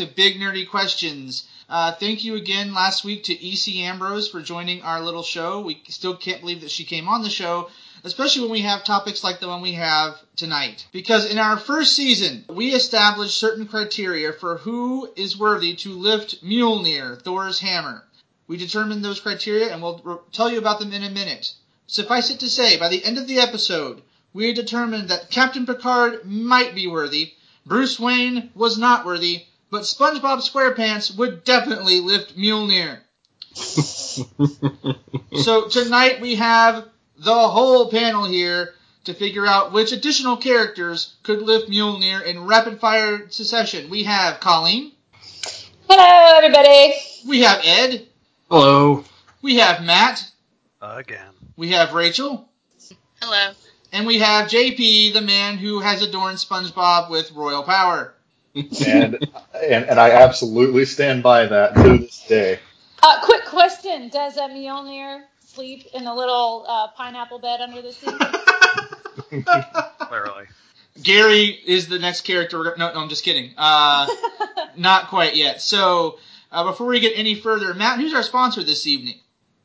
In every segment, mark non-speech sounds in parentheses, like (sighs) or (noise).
to Big Nerdy Questions. Uh, thank you again last week to EC Ambrose for joining our little show. We still can't believe that she came on the show, especially when we have topics like the one we have tonight. Because in our first season, we established certain criteria for who is worthy to lift Mjolnir, Thor's hammer. We determined those criteria and we'll tell you about them in a minute. Suffice it to say, by the end of the episode, we determined that Captain Picard might be worthy, Bruce Wayne was not worthy, but SpongeBob SquarePants would definitely lift Mjolnir. (laughs) so tonight we have the whole panel here to figure out which additional characters could lift Mjolnir in rapid fire succession. We have Colleen. Hello, everybody. We have Ed. Hello. We have Matt. Again. We have Rachel. Hello. And we have JP, the man who has adorned SpongeBob with royal power. And, and and I absolutely stand by that to this day. Uh, quick question: Does uh, Mjolnir sleep in a little uh, pineapple bed under the sea? (laughs) Clearly. Gary is the next character. No, no, I'm just kidding. Uh, (laughs) not quite yet. So, uh, before we get any further, Matt, who's our sponsor this evening?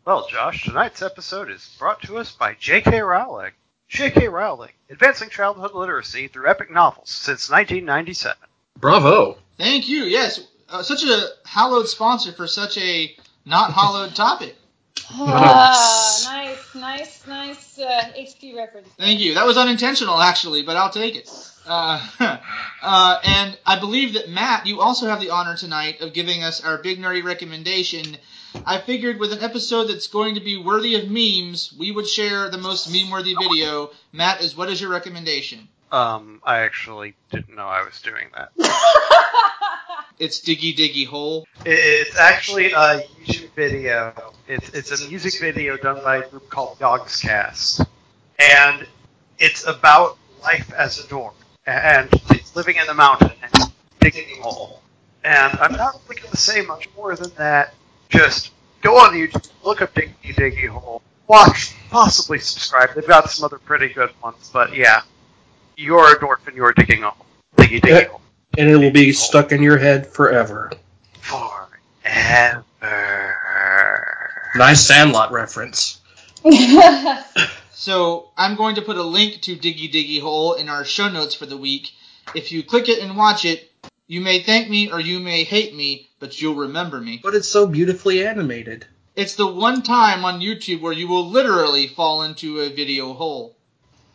Well, Josh, tonight's episode is brought to us by J.K. Rowling. J.K. Rowling, advancing childhood literacy through epic novels since 1997. Bravo. Thank you. Yes, uh, such a hallowed sponsor for such a not hallowed (laughs) topic. Ah, nice, nice, nice uh, HP reference. Thank you. That was unintentional, actually, but I'll take it. Uh, (laughs) uh, and I believe that Matt, you also have the honor tonight of giving us our big nerdy recommendation. I figured with an episode that's going to be worthy of memes, we would share the most meme-worthy video. Matt, is what is your recommendation? Um, I actually didn't know I was doing that. (laughs) It's Diggy Diggy Hole. It's actually a YouTube video. It's it's a music video done by a group called Yogscast, and it's about life as a dwarf and living in the mountain and digging a hole. And I'm not really going to say much more than that. Just go on YouTube, look up Diggy Diggy Hole, watch, possibly subscribe. They've got some other pretty good ones, but yeah, you're a dwarf and you're digging a hole. Diggy Diggy Hole. Uh, and it will be stuck in your head forever. Forever. Nice Sandlot reference. So I'm going to put a link to Diggy Diggy Hole in our show notes for the week. If you click it and watch it, you may thank me or you may hate me, but you'll remember me. But it's so beautifully animated. It's the one time on YouTube where you will literally fall into a video hole.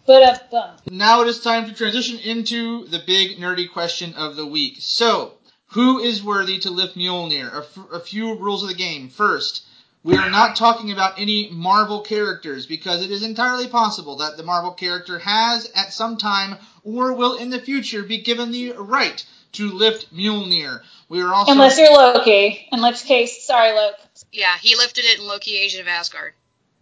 But uh, bum. Now it is time to transition into the big nerdy question of the week. So, who is worthy to lift Mjolnir? A, f- a few rules of the game. First, we are not talking about any Marvel characters because it is entirely possible that the Marvel character has at some time or will in the future be given the right to lift Mjolnir. We are also Unless you're Loki. In which case, sorry, Loki. Yeah, he lifted it in Loki Agent of Asgard.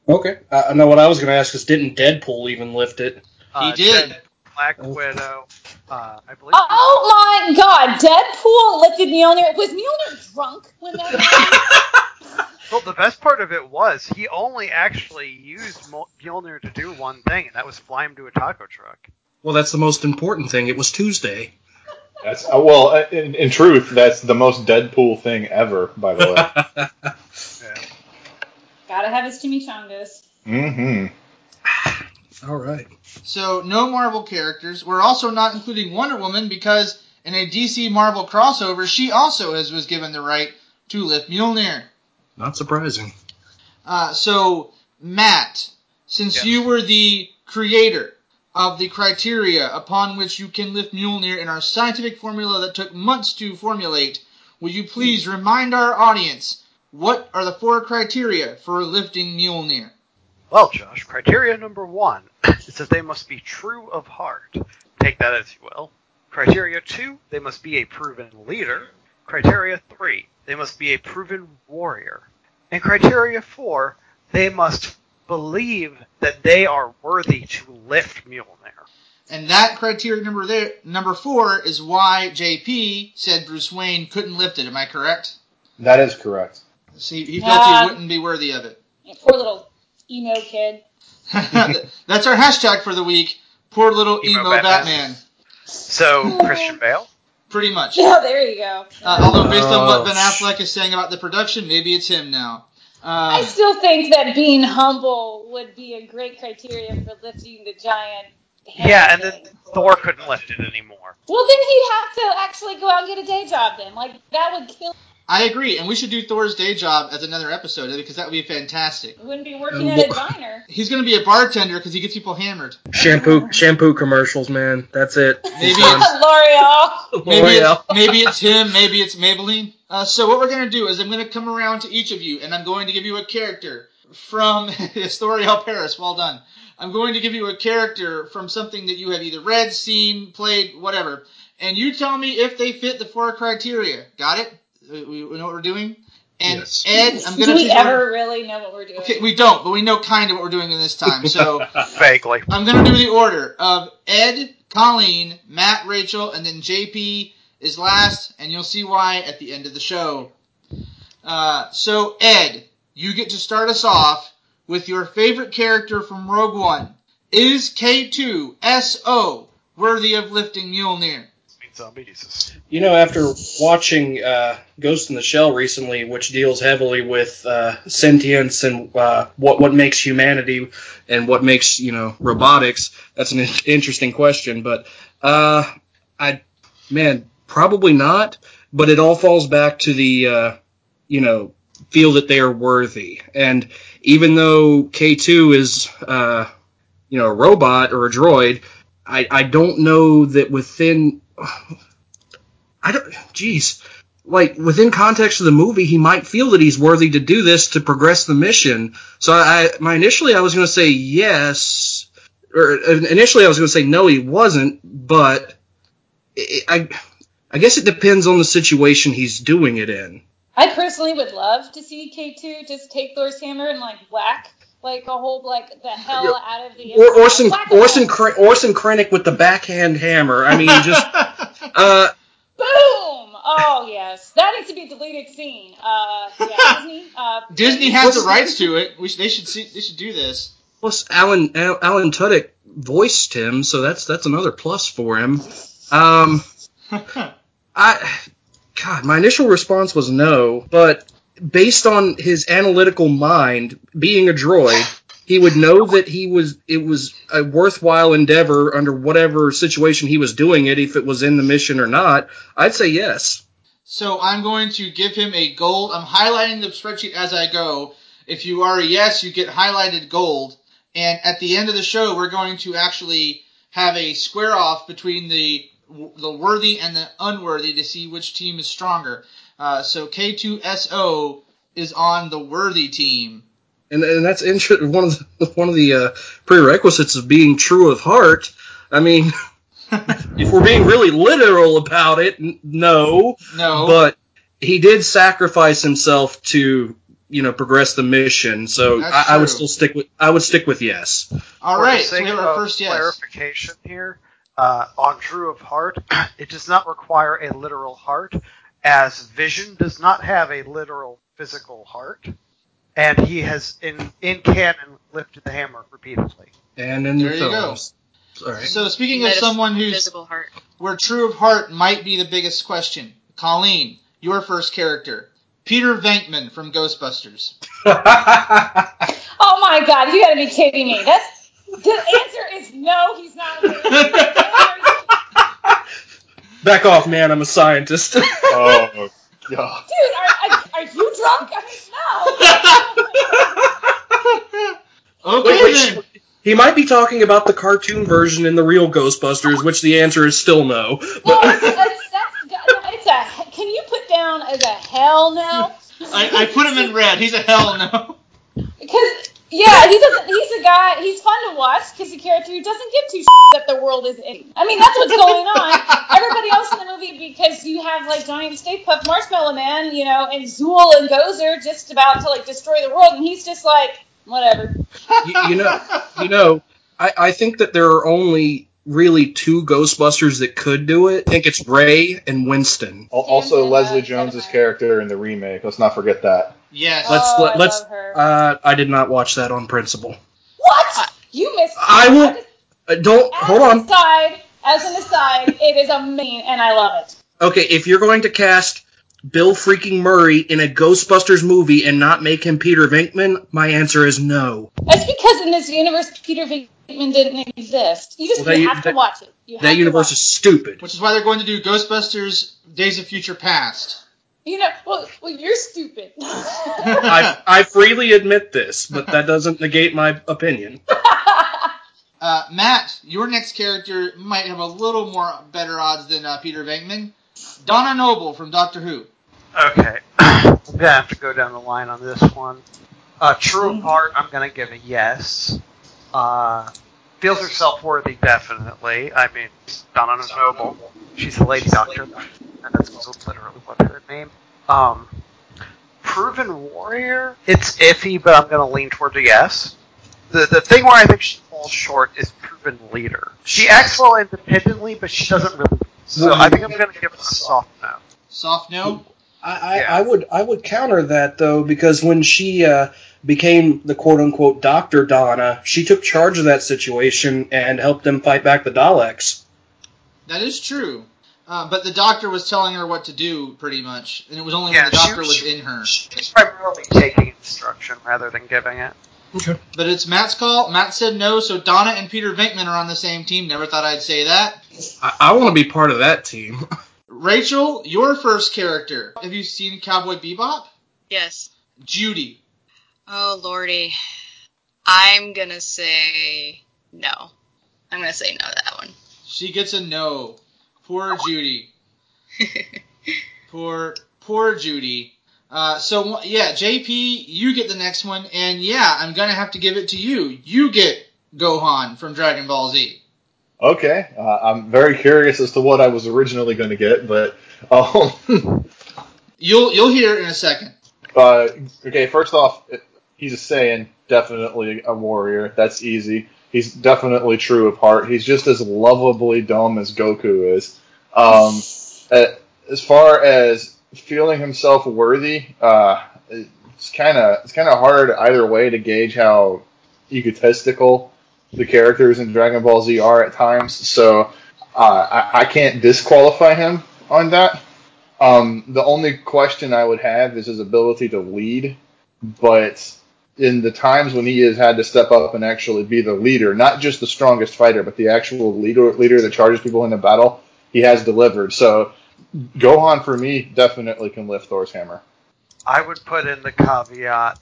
Okay. Uh, I know what I was going to ask is didn't Deadpool even lift it? Uh, did. Dead- Black Widow. Uh, I believe. Oh my God! Deadpool lifted Mjolnir. Was Mjolnir drunk when that happened? (laughs) Well, the best part of it was he only actually used Mol- Mjolnir to do one thing, and that was fly him to a taco truck. Well, that's the most important thing. It was Tuesday. That's uh, well, uh, in, in truth, that's the most Deadpool thing ever. By the way. (laughs) (laughs) Yeah. Gotta have his chimichangas. mm-hmm. All right. So no Marvel characters. We're also not including Wonder Woman because in a DC Marvel crossover, she also has was given the right to lift Mjolnir. Not surprising. Uh, so Matt, since Yes. you were the creator of the criteria upon which you can lift Mjolnir in our scientific formula that took months to formulate, will you please remind our audience what are the four criteria for lifting Mjolnir? Well, Josh, criteria number one (laughs) is that they must be true of heart. Take that as you will. Criteria two, they must be a proven leader. Criteria three, they must be a proven warrior. And criteria four, they must believe that they are worthy to lift Mjolnir. And that criteria number there, number four is why JP said Bruce Wayne couldn't lift it. Am I correct? That is correct. See, he felt Yeah. he wouldn't be worthy of it. Poor little emo kid. (laughs) That's our hashtag for the week. Poor little emo, Emo Batman. Batman. So, Christian (laughs) Bale, Pretty much. Oh, there you go. Uh, although based on what Oh, Ben Affleck is saying about the production, maybe it's him now. I Uh, still think that being humble would be a great criteria for lifting the giant. hammer Yeah, and then. Thor couldn't lift it anymore. Well, then he'd have to actually go out and get a day job. Then, like that would kill. I agree, and we should do Thor's day job as another episode because that would be fantastic. Wouldn't be working at a diner. He's going to be a bartender because he gets people hammered. Shampoo shampoo commercials, man. That's it. Maybe Done. (laughs) L'Oreal. Maybe L'Oreal. it's, (laughs) maybe it's him, maybe it's Maybelline. Uh, so what we're going to do is I'm going to come around to each of you, and I'm going to give you a character from (laughs) L'Oreal Paris. Well done. I'm going to give you a character from something that you have either read, seen, played, whatever, and you tell me if they fit the four criteria. Got it? We, we know what we're doing. And Yes. Ed, I'm Do going to we ever really know what we're doing? Okay, we don't, but we know kind of what we're doing in this time. So (laughs) Vaguely. I'm gonna do the order of Ed, Colleen, Matt, Rachel, and then JP is last, and you'll see why at the end of the show. Uh, so Ed, you get to start us off with your favorite character from Rogue One. Is K2SO worthy of lifting Mjolnir? You know, after watching uh, Ghost in the Shell recently, which deals heavily with uh, sentience and uh, what what makes humanity and what makes you know robotics, that's an interesting question. But uh, I, man, probably not. But it all falls back to the uh, you know feel that they are worthy. And even though K two is uh, you know a robot or a droid, I I don't know that within I don't. Jeez. Like within context of the movie, he might feel that he's worthy to do this to progress the mission. So I, my initially I was going to say yes, or uh, initially I was going to say no, he wasn't. But I, I, I guess it depends on the situation he's doing it in. I personally would love to see K2 just take Thor's hammer and like whack like a whole like the hell out of the Or Orson Whack 'em Orson all. Kren- Orson Krennic with the backhand hammer. I mean, just (laughs) uh, Boom! Oh yes, that needs to be a deleted scene. Uh, yeah, (laughs) Disney. Uh, Disney has the rights to it. We should, they should see. They should do this. plus Alan Al- Alan Tudyk voiced him, so that's that's another plus for him. Um. (laughs) I, God, my initial response was no, but based on his analytical mind, being a droid, he would know that he was it was a worthwhile endeavor under whatever situation he was doing it, if it was in the mission or not. I'd say yes. So I'm going to give him a gold. I'm highlighting the spreadsheet as I go. If you are a yes, you get highlighted gold. And at the end of the show, we're going to actually have a square off between the the worthy and the unworthy to see which team is stronger. Uh, so K2SO is on the worthy team. And, and that's inter- one of the, (laughs) one of the uh, prerequisites of being true of heart. I mean, (laughs) if we're being really literal about it, n- no. No, but he did sacrifice himself to you know progress the mission so I, I would still stick with i would stick with yes all For right. So we have our first yes. clarification here, uh, on True of Heart, (clears throat) it does not require a literal heart, as Vision does not have a literal physical heart, and he has in in canon lifted the hammer repeatedly. and in There the you go. films Sorry. So speaking of someone who's physical heart. where true of heart might be the biggest question, Colleen, your first character, Peter Venkman from Ghostbusters. (laughs) Oh my god, you gotta be kidding me. That's the answer is no, he's not. (laughs) Dude, back off man i'm a scientist (laughs) Oh god. Dude, are, are, are you drunk? I mean, no. (laughs) Okay Wait, wait, then. he might be talking about the cartoon version in the real ghostbusters which the answer is still no Well, it's, it's, it's a. Can you put down as a hell no? I, I put him in red. He's a hell no. Because yeah, he doesn't. He's a guy. He's fun to watch because the character who doesn't give two shits that the world is in. I mean, that's what's going on. (laughs) Everybody else in the movie, because you have like giant Stay Puft Marshmallow Man, you know, and Zuul and Gozer just about to like destroy the world, and he's just like whatever. you, you know you know I, I think that there are only really two ghostbusters that could do it i think it's ray and winston Also, Leslie Jones's character in the remake. Let's not forget that. Yes. let's Oh, let, I let's love her. uh, i did not watch that on principle What? You missed. I will- just- uh, don't as hold an on aside, as an aside, it is amazing, and I love it. Okay, if you're going to cast Bill freaking Murray in a Ghostbusters movie and not make him Peter Venkman, my answer is no. That's because in this universe, Peter Venkman didn't exist. You just Well, that you have that- to watch it. You have That universe is stupid. Which is why they're going to do Ghostbusters Days of Future Past. It. You know, well, well, you're stupid. (laughs) I, I freely admit this, but that doesn't negate my opinion. (laughs) Uh, Matt, your next character might have a little more better odds than uh, Peter Venkman. Donna Noble from Doctor Who. Okay, (clears throat) I'm gonna have to go down the line on this one. Uh, True of Heart, I'm gonna give a yes. Uh, feels herself worthy, definitely. I mean, Donna Noble, she's a lady doctor, and that's literally what her name. Um, Proven Warrior, it's iffy, but I'm gonna lean toward a yes. The the thing where I think she falls short is Proven Leader. She acts well independently, but she doesn't really. So I think I'm gonna give it a soft no. Soft no. I, I, Yeah. I would I would counter that though because when she uh, became the quote unquote Doctor Donna, she took charge of that situation and helped them fight back the Daleks. That is true. Uh, but the doctor was telling her what to do, pretty much, and it was only Yeah, when the she- doctor was she- in her. She's primarily taking instruction rather than giving it. But it's Matt's call. Matt said no, so Donna and Peter Venkman are on the same team. Never thought I'd say that. I, I want to be part of that team. (laughs) Rachel, your first character. Have you seen Cowboy Bebop? Yes. Judy. Oh lordy. I'm gonna say no. I'm gonna say no to that one. She gets a no. Poor Judy. (laughs) Poor, poor Judy. Uh, so yeah, JP, you get the next one, and yeah, I'm gonna have to give it to you. You get Gohan from Dragon Ball Z. Okay, uh, I'm very curious as to what I was originally going to get, but um, (laughs) You'll you'll hear it in a second. uh, okay. First off, he's a Saiyan, definitely a warrior. That's easy. He's definitely true of heart. He's just as lovably dumb as Goku is. Um, as far as feeling himself worthy, uh, it's kind of it's kind of hard either way to gauge how egotistical the characters in Dragon Ball Z are at times. So uh, I, I can't disqualify him on that. Um, the only question I would have is his ability to lead, but in the times when he has had to step up and actually be the leader, not just the strongest fighter, but the actual leader leader that charges people in into battle, he has delivered. So Gohan for me definitely can lift Thor's hammer. I would put in the caveat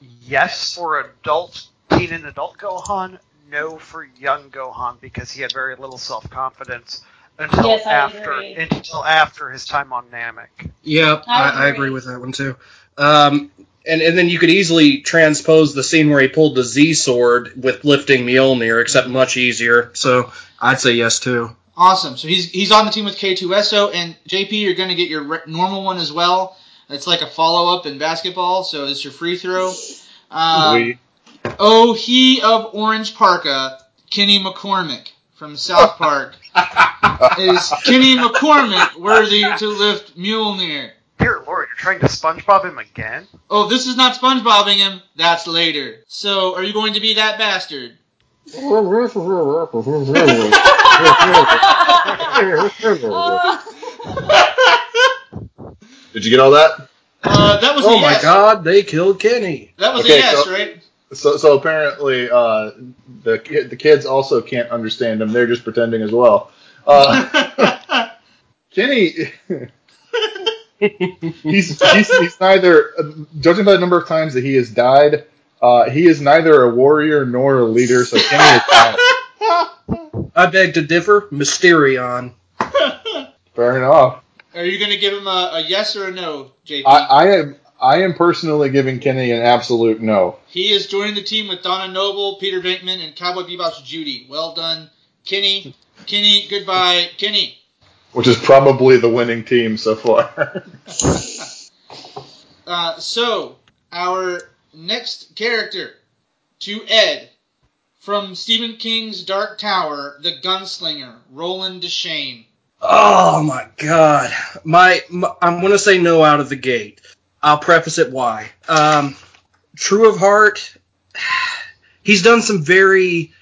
yes for adult, teen and adult Gohan, no for young Gohan because he had very little self confidence until Yes, after agree. until after his time on Namek. Yeah, I I, I agree. agree with that one too. Um, and and then you could easily transpose the scene where he pulled the Z sword with lifting Mjolnir, except much easier. So I'd say yes too. Awesome. So he's he's on the team with K2SO, and JP, you're going to get your re- normal one as well. It's like a follow up in basketball, so it's your free throw. Um, We- oh, he of Orange Parka, Kenny McCormick from South Park. (laughs) Is Kenny McCormick worthy to lift Mjolnir? Dear Lord, you're trying to SpongeBob him again? Oh, this is not SpongeBobbing him. That's later. So, are you going to be that bastard? (laughs) Did you get all that? Uh, that was a Oh my yes. God, they killed Kenny. That was Okay, a yes, so- right? So, so apparently, uh, the the kids also can't understand him. They're just pretending as well. Uh, (laughs) (laughs) Kenny, (laughs) he's, he's he's neither. uh, Judging by the number of times that he has died, uh, he is neither a warrior nor a leader. So Kenny is. (laughs) I beg to differ. Mysterion. Fair enough. Are you going to give him a, a yes or a no, JP? I, I am I am personally giving Kenny an absolute no. he is joining the team with Donna Noble, Peter Venkman, and Cowboy Bebop's Judy. Well done, Kenny. Kenny, goodbye, Kenny. Which is probably the winning team so far. (laughs) Uh, so, our next character to Ed from Stephen King's Dark Tower, the gunslinger, Roland Deschain. Oh my God. My, my I'm gonna say no out of the gate. I'll preface it why. Um, True of Heart. (sighs) He's done some very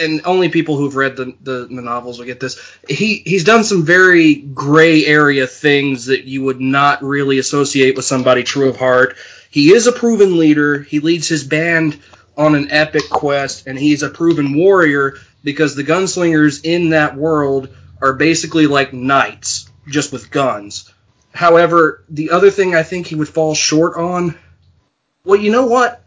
and only people who've read the, the, the novels will get this. He he's done some very gray area things that you would not really associate with somebody true of heart. He is a proven leader. He leads his band on an epic quest, and he's a proven warrior because the gunslingers in that world are basically like knights, just with guns. However, the other thing I think he would fall short on, well, you know what?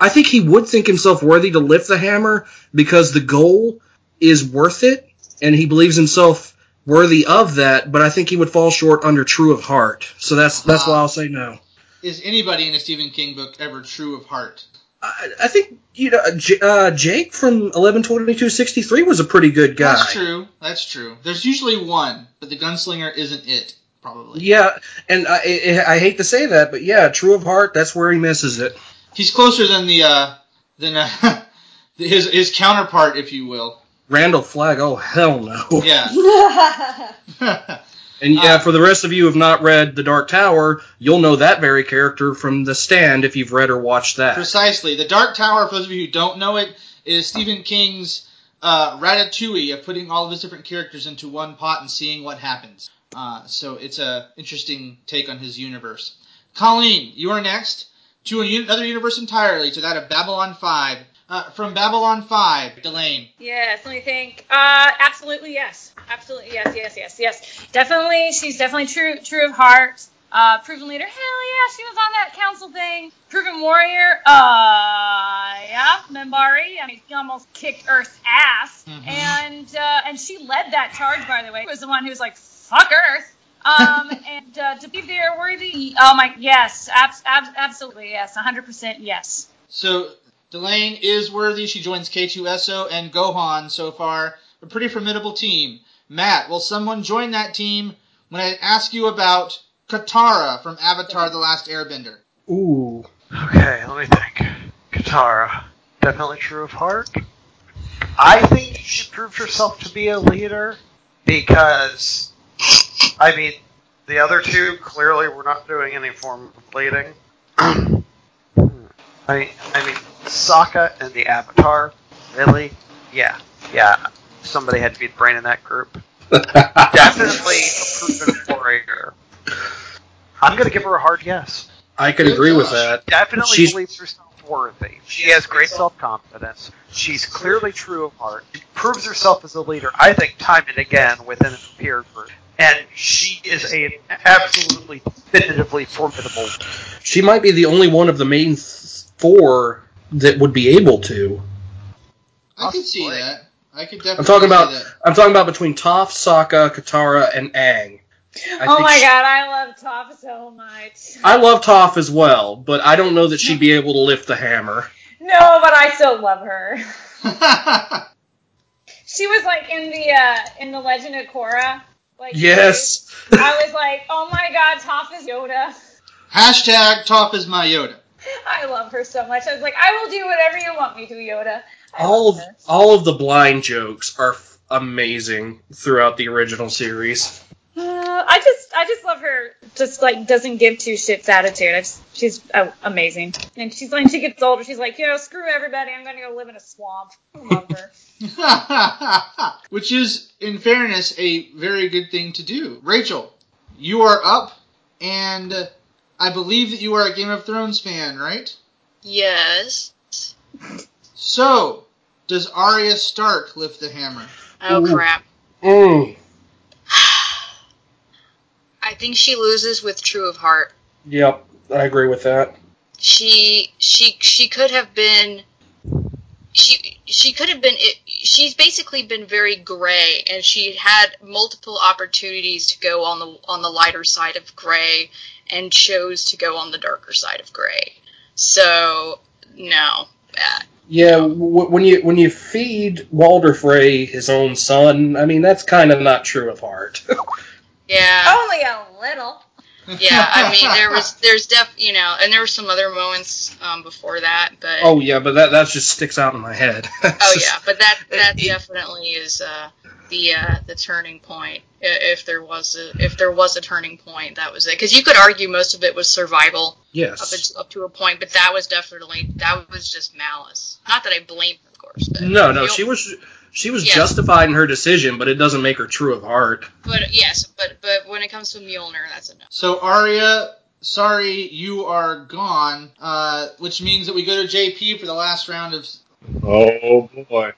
I think he would think himself worthy to lift the hammer because the goal is worth it, and he believes himself worthy of that. But I think he would fall short under True of Heart. So that's that's why I'll say no. Is anybody in a Stephen King book ever true of heart? I, I think you know J- uh, Jake from eleven twenty two sixty three was a pretty good guy. That's true. That's true. There's usually one, but the gunslinger isn't it. Probably. Yeah, and I, I, I hate to say that, but yeah, True of Heart, that's where he misses it. He's closer than the uh, than uh, (laughs) his his counterpart, if you will. Randall Flagg, oh hell no. Yeah. (laughs) (laughs) And yeah, Uh, for the rest of you who have not read The Dark Tower, you'll know that very character from The Stand if you've read or watched that. Precisely. The Dark Tower, for those of you who don't know it, is Stephen King's uh, ratatouille of putting all of his different characters into one pot and seeing what happens. Uh, so it's a interesting take on his universe. Colleen, you are next to another universe entirely, to that of Babylon 5. Uh, from Babylon 5, Delenn. Yes, let me think. Uh, absolutely yes. Absolutely yes, yes, yes, yes. Definitely, she's definitely true, true of heart. Uh, proven leader. Hell yeah, she was on that council thing. Proven warrior. Uh, yeah, Minbari. I mean, he almost kicked Earth's ass, Mhm. and uh, and she led that charge. By the way, she was the one who was like, "Fuck Earth." Um, and uh, to be there worthy. Oh my, yes, abs- abs- absolutely yes, 100% yes. So Delenn is worthy. She joins K2SO and Gohan so far. A pretty formidable team. Matt, will someone join that team when I ask you about Katara from Avatar The Last Airbender? Ooh. Okay, let me think. Katara, definitely true of heart. I think she proved herself to be a leader because, I mean, the other two clearly were not doing any form of leading. (clears throat) I, I mean, Sokka and the Avatar, really? Yeah, yeah. Somebody had to be the brain in that group. (laughs) Definitely a proven warrior. I'm gonna give her a hard yes I could agree with that. definitely She's- believes herself worthy. She has great self confidence. She's clearly true of heart. She proves herself as a leader, I think, time and again within a peer group. And she is a absolutely definitively formidable. She might be the only one of the main four that would be able to. I could see that. I could definitely. I'm talking about that. I'm talking about between Toph, Sokka, Katara, and Aang. I oh my she- god, I love Toph so much. I love Toph as well, but I don't know that she'd be able to lift the hammer. No, but I still love her. (laughs) She was like in the uh in the Legend of Korra. Like Yes. I was like, oh my god, Toph is Yoda. Hashtag Toph is my Yoda. I love her so much. I was like, I will do whatever you want me to, Yoda. I all of all of the blind jokes are f- amazing throughout the original series. Uh, I just, I just love her. Just like doesn't give two shits attitude. I just, she's uh, amazing. And she's when she gets older, she's like, you know, screw everybody. I'm gonna go live in a swamp. I love her. (laughs) (laughs) Which is, in fairness, a very good thing to do. Rachel, you are up, and uh, I believe that you are a Game of Thrones fan, right? Yes. So, does Arya Stark lift the hammer? Oh crap. Mm. I think she loses with True of Heart. Yep, I agree with that. She she she could have been she she could have been it, she's basically been very gray and she had multiple opportunities to go on the on the lighter side of gray and chose to go on the darker side of gray. So, no. Uh, Yeah, w- when you when you feed Walder Frey his own son, I mean that's kind of not true of heart. (laughs) yeah. Only a little. yeah, I mean (laughs) there was there's def you know, and there were some other moments um, before that, but oh yeah, but that that just sticks out in my head. (laughs) Oh yeah, but that that definitely is uh, the uh, the turning point. If there was a if there was a turning point, that was it. Because you could argue most of it was survival up, yes. until, up to a point, but that was definitely that was just malice. Not that I blame her of course. But No, no, she was she was Yeah. justified in her decision, but it doesn't make her true of heart. But yes, but but when it comes to Mjolnir, that's a no. So Arya, sorry you are gone, uh, which means that we go to JP for the last round of Oh boy.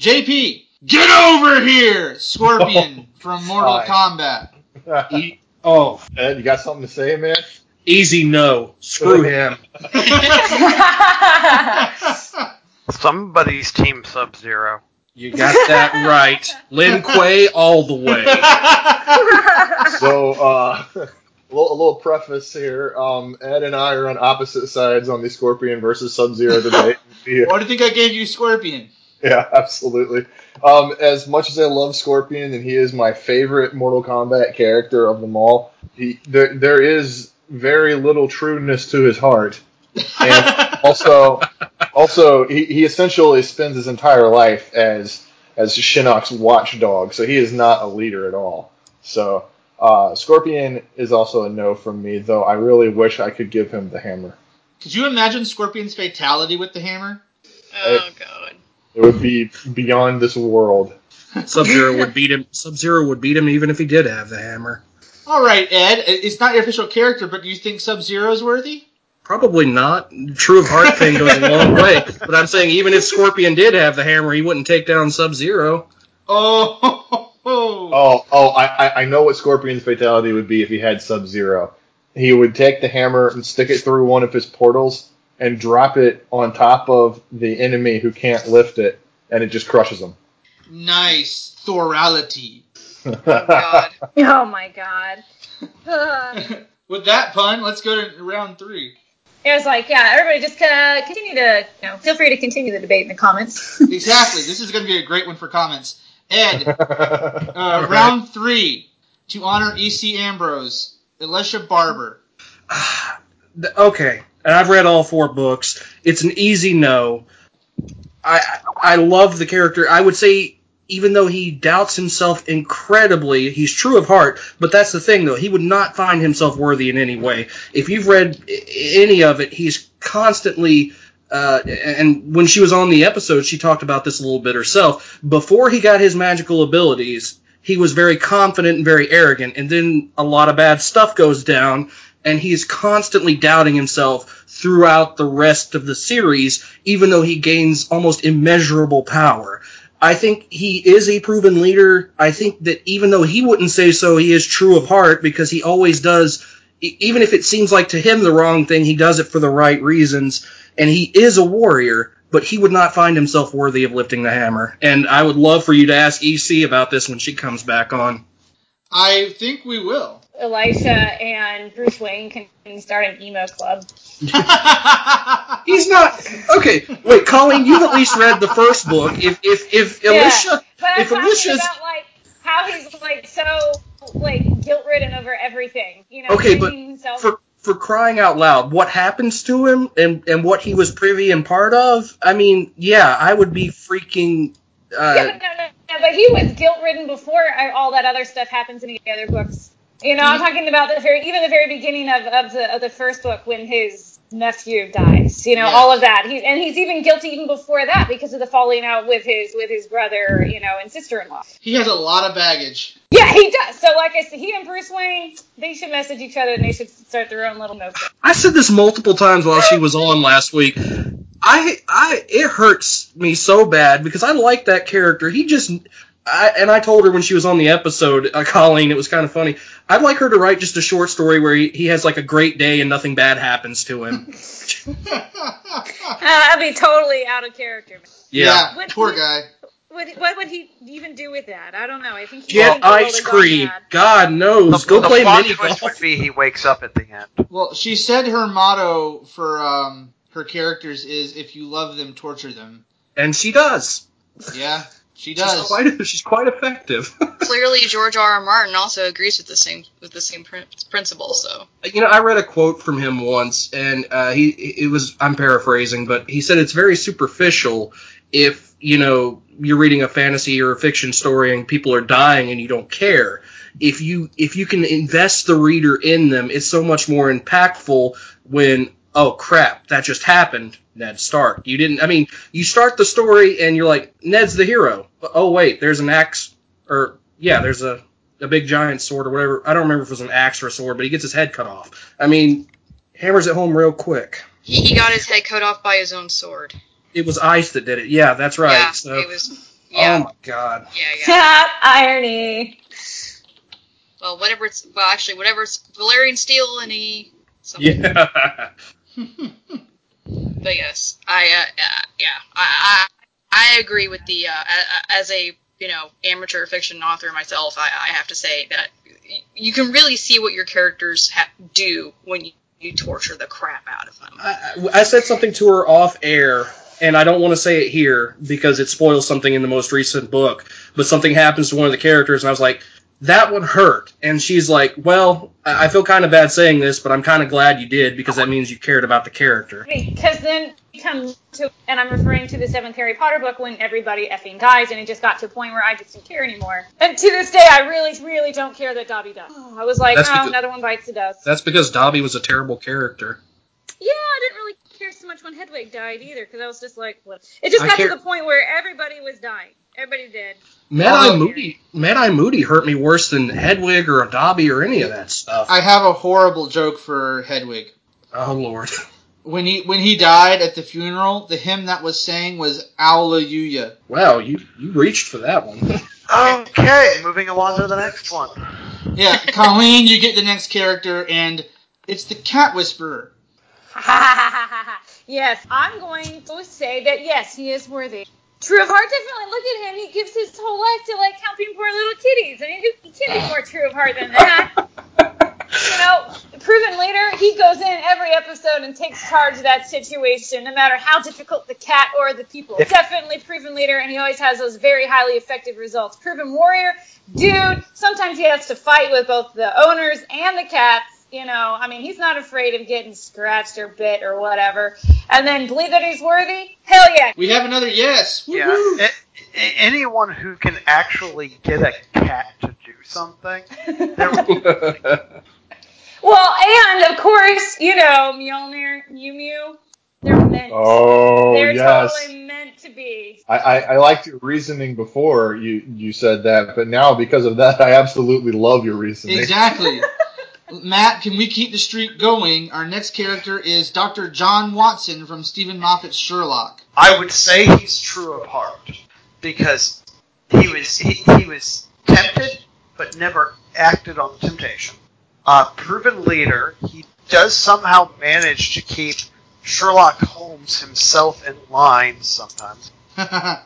JP. Get over here, Scorpion (laughs) from Mortal Hi. Kombat. (laughs) E- oh, Ed, you got something to say, man? easy no. Screw him. (laughs) Somebody's Team Sub Zero. You got that right. Lin Kuei all the way. (laughs) So, uh, a little, a little preface here. Um, Ed and I are on opposite sides on the Scorpion versus Sub Zero debate. Yeah. (laughs) Why do you think I gave you Scorpion? Yeah, absolutely. Um, as much as I love Scorpion and he is my favorite Mortal Kombat character of them all, he, there, there is very little trueness to his heart. (laughs) And also, also he, he essentially spends his entire life as as Shinnok's watchdog, so he is not a leader at all. So uh, Scorpion is also a no from me, though I really wish I could give him the hammer. Could you imagine Scorpion's fatality with the hammer? Oh god. It would be beyond this world. Sub Zero would beat him. Sub Zero would beat him even if he did have the hammer. All right, Ed. It's not your official character, but do you think Sub Zero is worthy? Probably not. True of heart thing goes a long way. But I'm saying even if Scorpion did have the hammer, he wouldn't take down Sub Zero. Oh, (laughs) Oh, oh, I, I- I know what Scorpion's fatality would be if he had Sub Zero. He would take the hammer and stick it through one of his portals and drop it on top of the enemy who can't lift it, and it just crushes them. nice thorality. Oh (laughs) god. oh my god. (laughs) With that pun, let's go to round three. It was like, yeah, everybody just uh, continue to, you know, feel free to continue the debate in the comments. (laughs) Exactly. This is going to be a great one for comments. Ed, (laughs) uh, round three. To honor E.C. Ambrose, Elisha Barber. Okay, and I've read all four books. It's an easy no. I I love the character. I would say even though he doubts himself incredibly, he's true of heart. But that's the thing, though. He would not find himself worthy in any way. If you've read any of it, he's constantly. Uh, and when she was on the episode, she talked about this a little bit herself. Before he got his magical abilities, he was very confident and very arrogant, and then a lot of bad stuff goes down, and he's constantly doubting himself throughout the rest of the series, even though he gains almost immeasurable power. I think he is a proven leader. I think that even though he wouldn't say so, he is true of heart because he always does, e- even if it seems like to him the wrong thing, he does it for the right reasons. And he is a warrior, but he would not find himself worthy of lifting the hammer. And I would love for you to ask EC about this when she comes back on. I think we will. Elisha and Bruce Wayne can start an emo club. (laughs) He's not okay. Wait, Colleen, you've at least read the first book. If if if Yeah. Alicia, But if Alicia's about like how he's like so like guilt ridden over everything. You know, Okay, but himself. for for crying out loud, what happens to him and and what he was privy and part of? I mean, yeah, I would be freaking. yeah, Uh, but no, no, no, but he was guilt ridden before I- all that other stuff happens in the other books. You know, I'm talking about the very even the very beginning of, of the of the first book when his nephew dies. You know, Yeah. all of that. He's and he's even guilty even before that because of the falling out with his with his brother. You know, and sister in law. he has a lot of baggage. Yeah, he does. So, like I said, he and Bruce Wayne, they should message each other and they should start their own little notes. I said this multiple times while she was on last week. I I it hurts me so bad because I like that character. He just. I, and I told her when she was on the episode, uh, Colleen, it was kind of funny. I'd like her to write just a short story where he, he has like a great day and nothing bad happens to him. (laughs) (laughs) Uh, I'd be totally out of character. yeah, What- poor guy. What, what would he even do with that? I don't know. I think he Get think the world ice cream. God knows. The, Go the play mini golf. would be he wakes up at the end. Well, she said her motto for um, her characters is "If you love them, torture them." And she does. Yeah, she She's does. quite, she's quite effective. (laughs) Clearly, George R. R. Martin also agrees with the same with the same principle. So you know, I read a quote from him once, and uh, he it was I'm paraphrasing, but he said it's very superficial if you know you're reading a fantasy or a fiction story and people are dying and you don't care. If you if you can invest the reader in them, it's so much more impactful when oh crap, that just happened, Ned Stark. You didn't. I mean, you start the story and you're like, Ned's the hero. Oh wait, there's an axe, or yeah, there's a a big giant sword or whatever. I don't remember if it was an axe or a sword, but he gets his head cut off. I mean, hammers it home real quick. He, he got his head cut off by his own sword. It was ice that did it. Yeah, that's right. yeah, so, it was. Oh, yeah, oh my god. yeah, yeah. (laughs) Irony. Well, whatever it's. Well, actually, whatever it's Valyrian steel and he. Something. Yeah. (laughs) But yes, I. Uh, uh, yeah, I, I. I agree with the. Uh, as a you know amateur fiction author myself, I, I have to say that you can really see what your characters ha- do when you, you torture the crap out of them. I, I said something to her off air, and I don't want to say it here because it spoils something in the most recent book. But something happens to one of the characters, and I was like, "That would hurt." And she's like, "Well, I feel kind of bad saying this, but I'm kind of glad you did because that means you cared about the character." Because then you come to, and I'm referring to the seventh Harry Potter book when everybody effing dies, and it just got to a point where I just didn't care anymore. And to this day, I really, really don't care that Dobby died. I was like, That's oh, because- another one bites the dust. That's because Dobby was a terrible character. Yeah, I didn't really care so much when Hedwig died either, because I was just like, what? It just I got care- to the point where everybody was dying. Everybody did. Mad Eye Moody, Mad Eye Moody hurt me worse than Hedwig or Dobby or any of that stuff. I have a horrible joke for Hedwig. oh lord. When he when he died at the funeral, the hymn that was sang was Alleluia. Wow, you you reached for that one. Okay, moving along to the next one. Yeah, (laughs) Colleen, you get the next character, and it's the Cat Whisperer. (laughs) yes, I'm going to say that yes, he is worthy. True of heart, definitely. Look at him. He gives his whole life to like helping poor little kitties. I mean, who can't be more true of heart than that. (laughs) you know, proven leader. He goes in every episode and takes charge of that situation, no matter how difficult the cat or the people. Definitely proven leader, and he always has those very highly effective results. Proven warrior, dude. Sometimes he has to fight with both the owners and the cats. You know, I mean, he's not afraid of getting scratched or bit or whatever. And then believe that he's worthy? Hell yeah. We have another yes. Yeah, Woohoo. a- a- anyone who can actually get a cat to do something. (laughs) (laughs) Well, and of course, you know, Mjolnir, Mew Mew, they're meant. oh they're yes. totally meant to be. I, I, I liked your reasoning before you, you said that, but now because of that, I absolutely love your reasoning. Exactly. (laughs) Matt, can we keep the streak going? Our next character is Dr. John Watson from Steven Moffat's Sherlock. I would say he's true of heart because he was he, he was tempted but never acted on the temptation. Uh, proven leader, he does somehow manage to keep Sherlock Holmes himself in line sometimes. (laughs)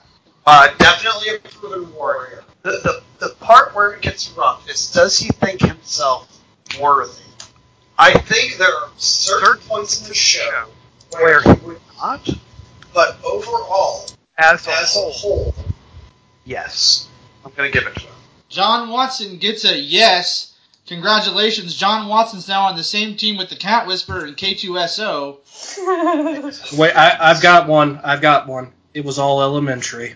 Uh, definitely a proven warrior. The, the the part where it gets rough is does he think himself worthy? I think there are certain points in the show where he would not, but overall, as a, whole, yes, I'm going to give it to him. John Watson gets a yes. Congratulations, John Watson's now on the same team with the Cat Whisperer and K2SO. (laughs) Wait, I, I've got one. I've got one. It was all elementary.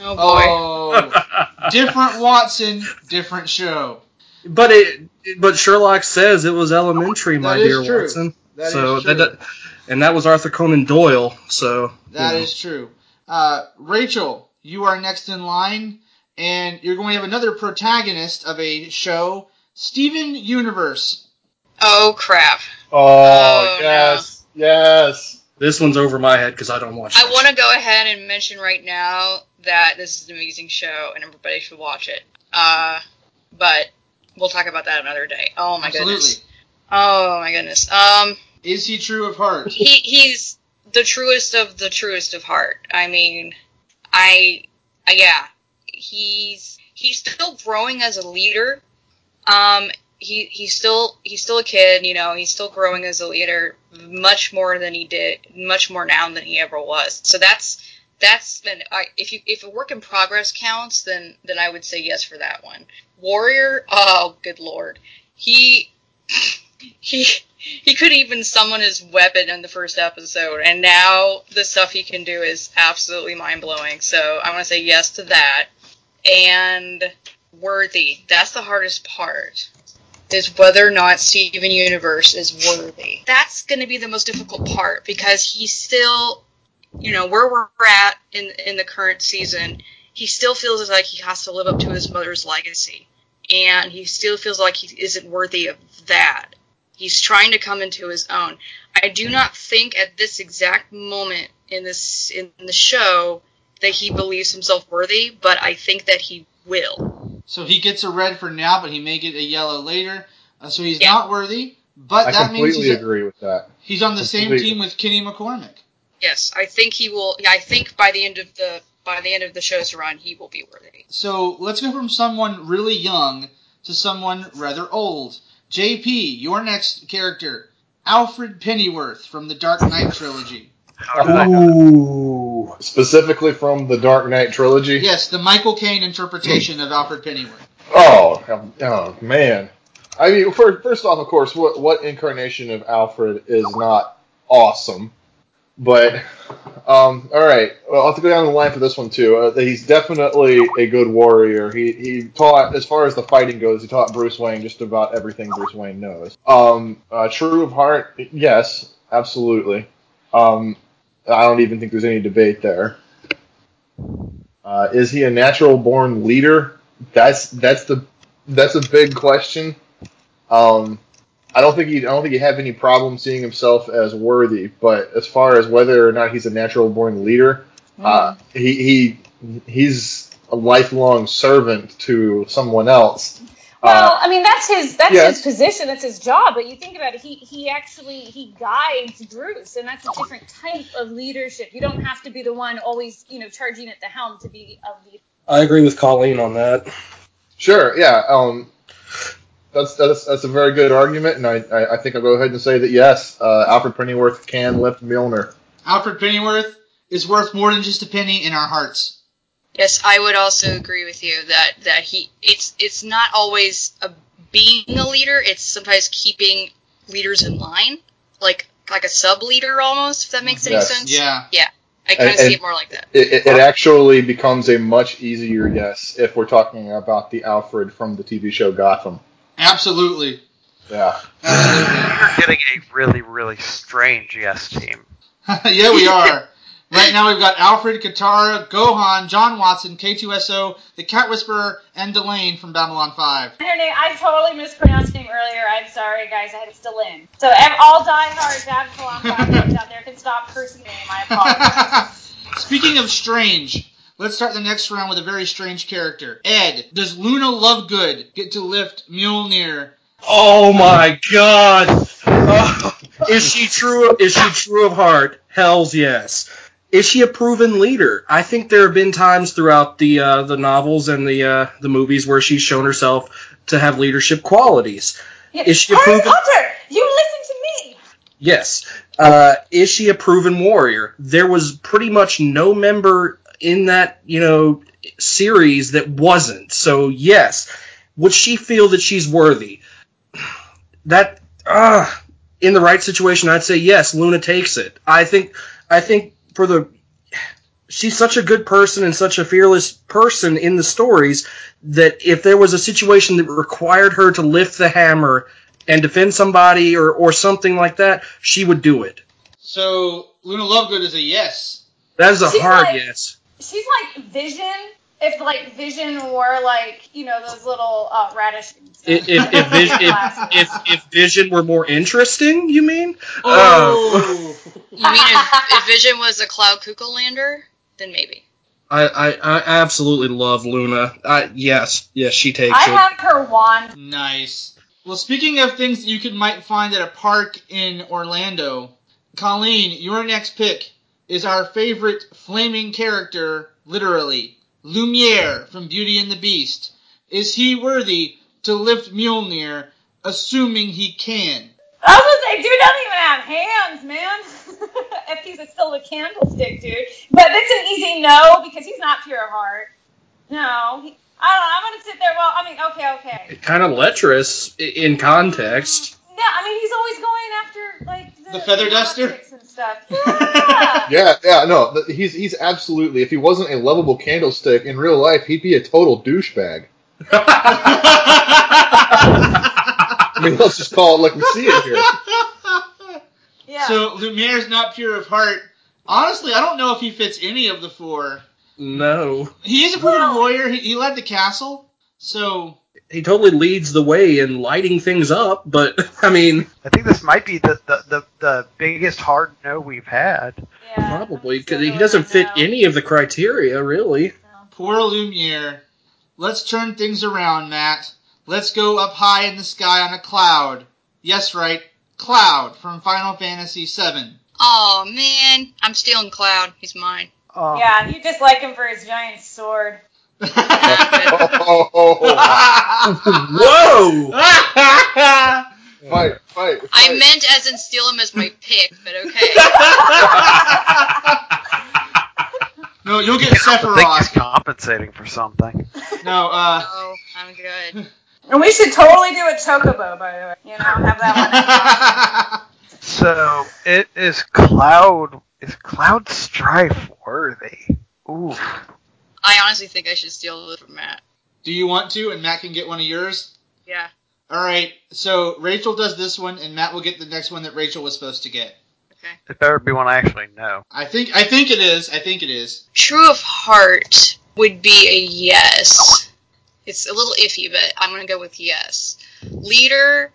Oh boy. Oh, (laughs) different Watson, different show. But it, but Sherlock says it was elementary, my That is dear true. Watson. That so is true. that, and that was Arthur Conan Doyle. So That you know. is true. Uh, Rachel, you are next in line, and you're going to have another protagonist of a show, Steven Universe. Oh crap. Oh, Oh, yes, yes. this one's over my head because I don't watch. I want to go ahead and mention right now that this is an amazing show and everybody should watch it. Uh, but we'll talk about that another day. Oh my Absolutely. goodness. Oh my goodness. Um, Is he true of heart? he he's the truest of the truest of heart. I mean, I, I yeah, he's he's still growing as a leader. Um, he he's still he's still a kid, you know. He's still growing as a leader, much more than he did, much more now than he ever was. So that's that's been I if you if a work in progress counts, then then I would say yes for that one. Warrior, oh good lord, he (laughs) he he could even summon his weapon in the first episode, and now the stuff he can do is absolutely mind blowing. So I want to say yes to that. And worthy, that's the hardest part. is whether or not Steven Universe is worthy. That's going to be the most difficult part because he's still, you know, where we're at in in the current season, he still feels like he has to live up to his mother's legacy, and he still feels like he isn't worthy of that. He's trying to come into his own. I do not think at this exact moment in this in the show that he believes himself worthy, but I think that he will. So he gets a red for now, but he may get a yellow later. Uh, so he's Yeah. not worthy. But I that means he's, agree with that. he's on the same team with Kenny McCormick. Yes, I think he will. yeah, I think by the end of the by the end of the show's run, he will be worthy. So let's go from someone really young to someone rather old. JP, your next character, Alfred Pennyworth from the Dark Knight trilogy. How did I know? Ooh. Specifically from the Dark Knight trilogy. Yes, the Michael Caine interpretation of Alfred Pennyworth. Oh, um, oh man. I mean, for, first off, of course, what what incarnation of Alfred is not awesome? But um, all right, well, I'll have to go down the line for this one too. Uh, he's definitely a good warrior. He he taught, as far as the fighting goes, he taught Bruce Wayne just about everything Bruce Wayne knows. Um, uh, true of heart, yes, absolutely. Um, I don't even think there's any debate there. Uh, is he a natural born leader? That's that's the that's a big question. Um, I don't think he I don't think he have any problem seeing himself as worthy, but as far as whether or not he's a natural born leader, uh, he he he's a lifelong servant to someone else. Well, Uh, I mean that's his that's yeah. his position, that's his job. But you think about it, he he actually he guides Bruce, and that's a different type of leadership. You don't have to be the one always you know charging at the helm to be a leader. I agree with Colleen on that. sure, yeah. Um, that's that's that's a very good argument, and I I, I think I'll go ahead and say that yes, uh, Alfred Pennyworth can lift Mjolnir. Alfred Pennyworth is worth more than just a penny in our hearts. Yes, I would also agree with you that that he it's it's not always a being a leader. It's sometimes keeping leaders in line, like like a sub leader almost. If that makes any Yes. sense. Yeah. Yeah. I kind of see it more like that. it, it, it actually becomes a much easier yes if we're talking about the Alfred from the TV show Gotham. Absolutely. Yeah. Absolutely. We're getting a really, really strange yes team. (laughs) yeah, we are. Right now we've got Alfred, Katara, Gohan, John Watson, K2SO, the Cat Whisperer, and Delenn from Babylon 5. Her name, I totally mispronounced her name earlier. I'm sorry, guys. I had it still in. So ev- all diehard Babylon 5 fans out there can stop cursing me. I (laughs) apologize. Speaking of strange, let's start the next round with a very strange character. Ed, does Luna Lovegood get to lift Mjolnir? Oh my god! Oh, (laughs) is she true? Is she true of heart? Hell's yes. Is she a proven leader? I think there have been times throughout the uh, the novels and the uh, the movies where she's shown herself to have leadership qualities. Is she a Harry proven? Potter, you listen to me. Yes. Uh, is she a proven warrior? There was pretty much no member in that, you know, series that wasn't. So yes. Would she feel that she's worthy? That uh in the right situation I'd say yes, Luna takes it. I think I think for the she's such a good person and such a fearless person in the stories that if there was a situation that required her to lift the hammer and defend somebody or, or something like that, she would do it. So, Luna Lovegood is a yes. That is a She's hard like- yes. She's like Vision. If like Vision wore like you know those little uh, radish. If if, if, (laughs) Vis- if, if if Vision were more interesting, you mean? Oh! You mean if, if Vision was a Cloud Cuckoo lander, then maybe. I, I, I absolutely love Luna. I, yes, yes, she takes I it. have her wand. nice. Well, speaking of things that you could might find at a park in Orlando, Colleen, your next pick is our favorite flaming character, literally, Lumiere from Beauty and the Beast. Is he worthy to lift Mjolnir, assuming he can? I was gonna say, dude doesn't even have hands, man. (laughs) if he's still a candlestick, dude. But it's an easy no because he's not pure of heart. No, he, I don't know. I'm gonna sit there. Well, I mean, okay, okay. Kind of lecherous in context. Yeah, I mean, he's always going after like the, The feather duster? and stuff. (laughs) Yeah. Yeah, yeah, no, he's he's absolutely. If he wasn't a lovable candlestick in real life, he'd be a total douchebag. (laughs) I mean, let's just call it like we see it here. Yeah. So Lumiere's not pure of heart. Honestly, I don't know if he fits any of the four. No. He is a proven warrior. He, he led the castle. So He totally leads the way in lighting things up, but (laughs) I mean, I think this might be the, the, the, the biggest hard no we've had. yeah, probably because he doesn't fit now. any of the criteria, really. poor Lumiere. Let's turn things around, Matt. Let's go up high in the sky on a cloud. Yes, right, Cloud from Final Fantasy VII. Oh man, I'm stealing Cloud. He's mine. Um, Yeah, you just like him for his giant sword. Oh, Whoa! fight, fight, fight. I meant as in steal him as my (laughs) pick, but okay. no, you'll get I think he's Sephiroth. compensating for something. No, uh. Oh, I'm good. And we should totally do a chocobo, by the way. You know, have that one. (laughs) So it is Cloud. Is Cloud Strife worthy? Ooh. I honestly think I should steal this from Matt. Do you want to? And Matt can get one of yours? Yeah. All right. So Rachel does this one, and Matt will get the next one that Rachel was supposed to get. Okay. It better be one I actually know. I think. I think it is. I think it is. True of heart would be a yes. It's a little iffy, but I'm gonna go with yes. Leader,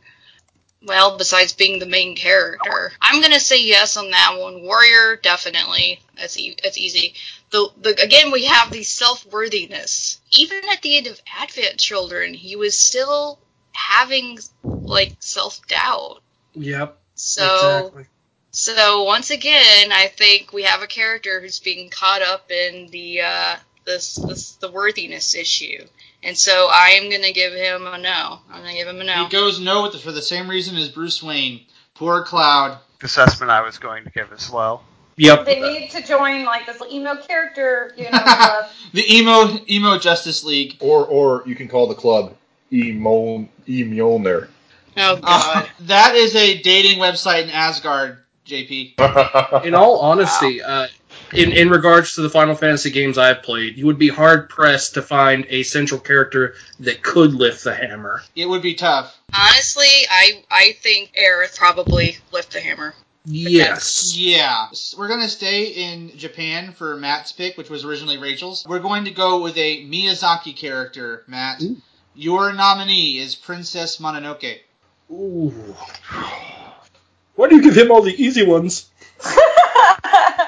well, besides being the main character, I'm gonna say yes on that one. Warrior, definitely. That's e- that's easy. The, the again we have the self worthiness. Even at the end of Advent Children, he was still having like self doubt. Yep. So exactly. so once again, I think we have a character who's being caught up in the uh, this, this the worthiness issue, and so I am gonna give him a no. I'm gonna give him a no. He goes no with the, for the same reason as Bruce Wayne. Poor Cloud. Assessment I was going to give as well. Yep. They need to join like this emo character, you know, (laughs) the emo emo Justice League. Or, or you can call the club Emo Emolner. Oh Uh, (laughs) that is a dating website in Asgard. JP. (laughs) In all honesty, uh, in in regards to the Final Fantasy games I've played, you would be hard pressed to find a central character that could lift the hammer. It would be tough. Honestly, I I think Aerith probably lift the hammer. Yes. Yeah. We're going to stay in Japan for Matt's pick, which was originally Rachel's. We're going to go with a Miyazaki character, Matt. Ooh. Your nominee is Princess Mononoke. Ooh. Why do you give him all the easy ones? (laughs)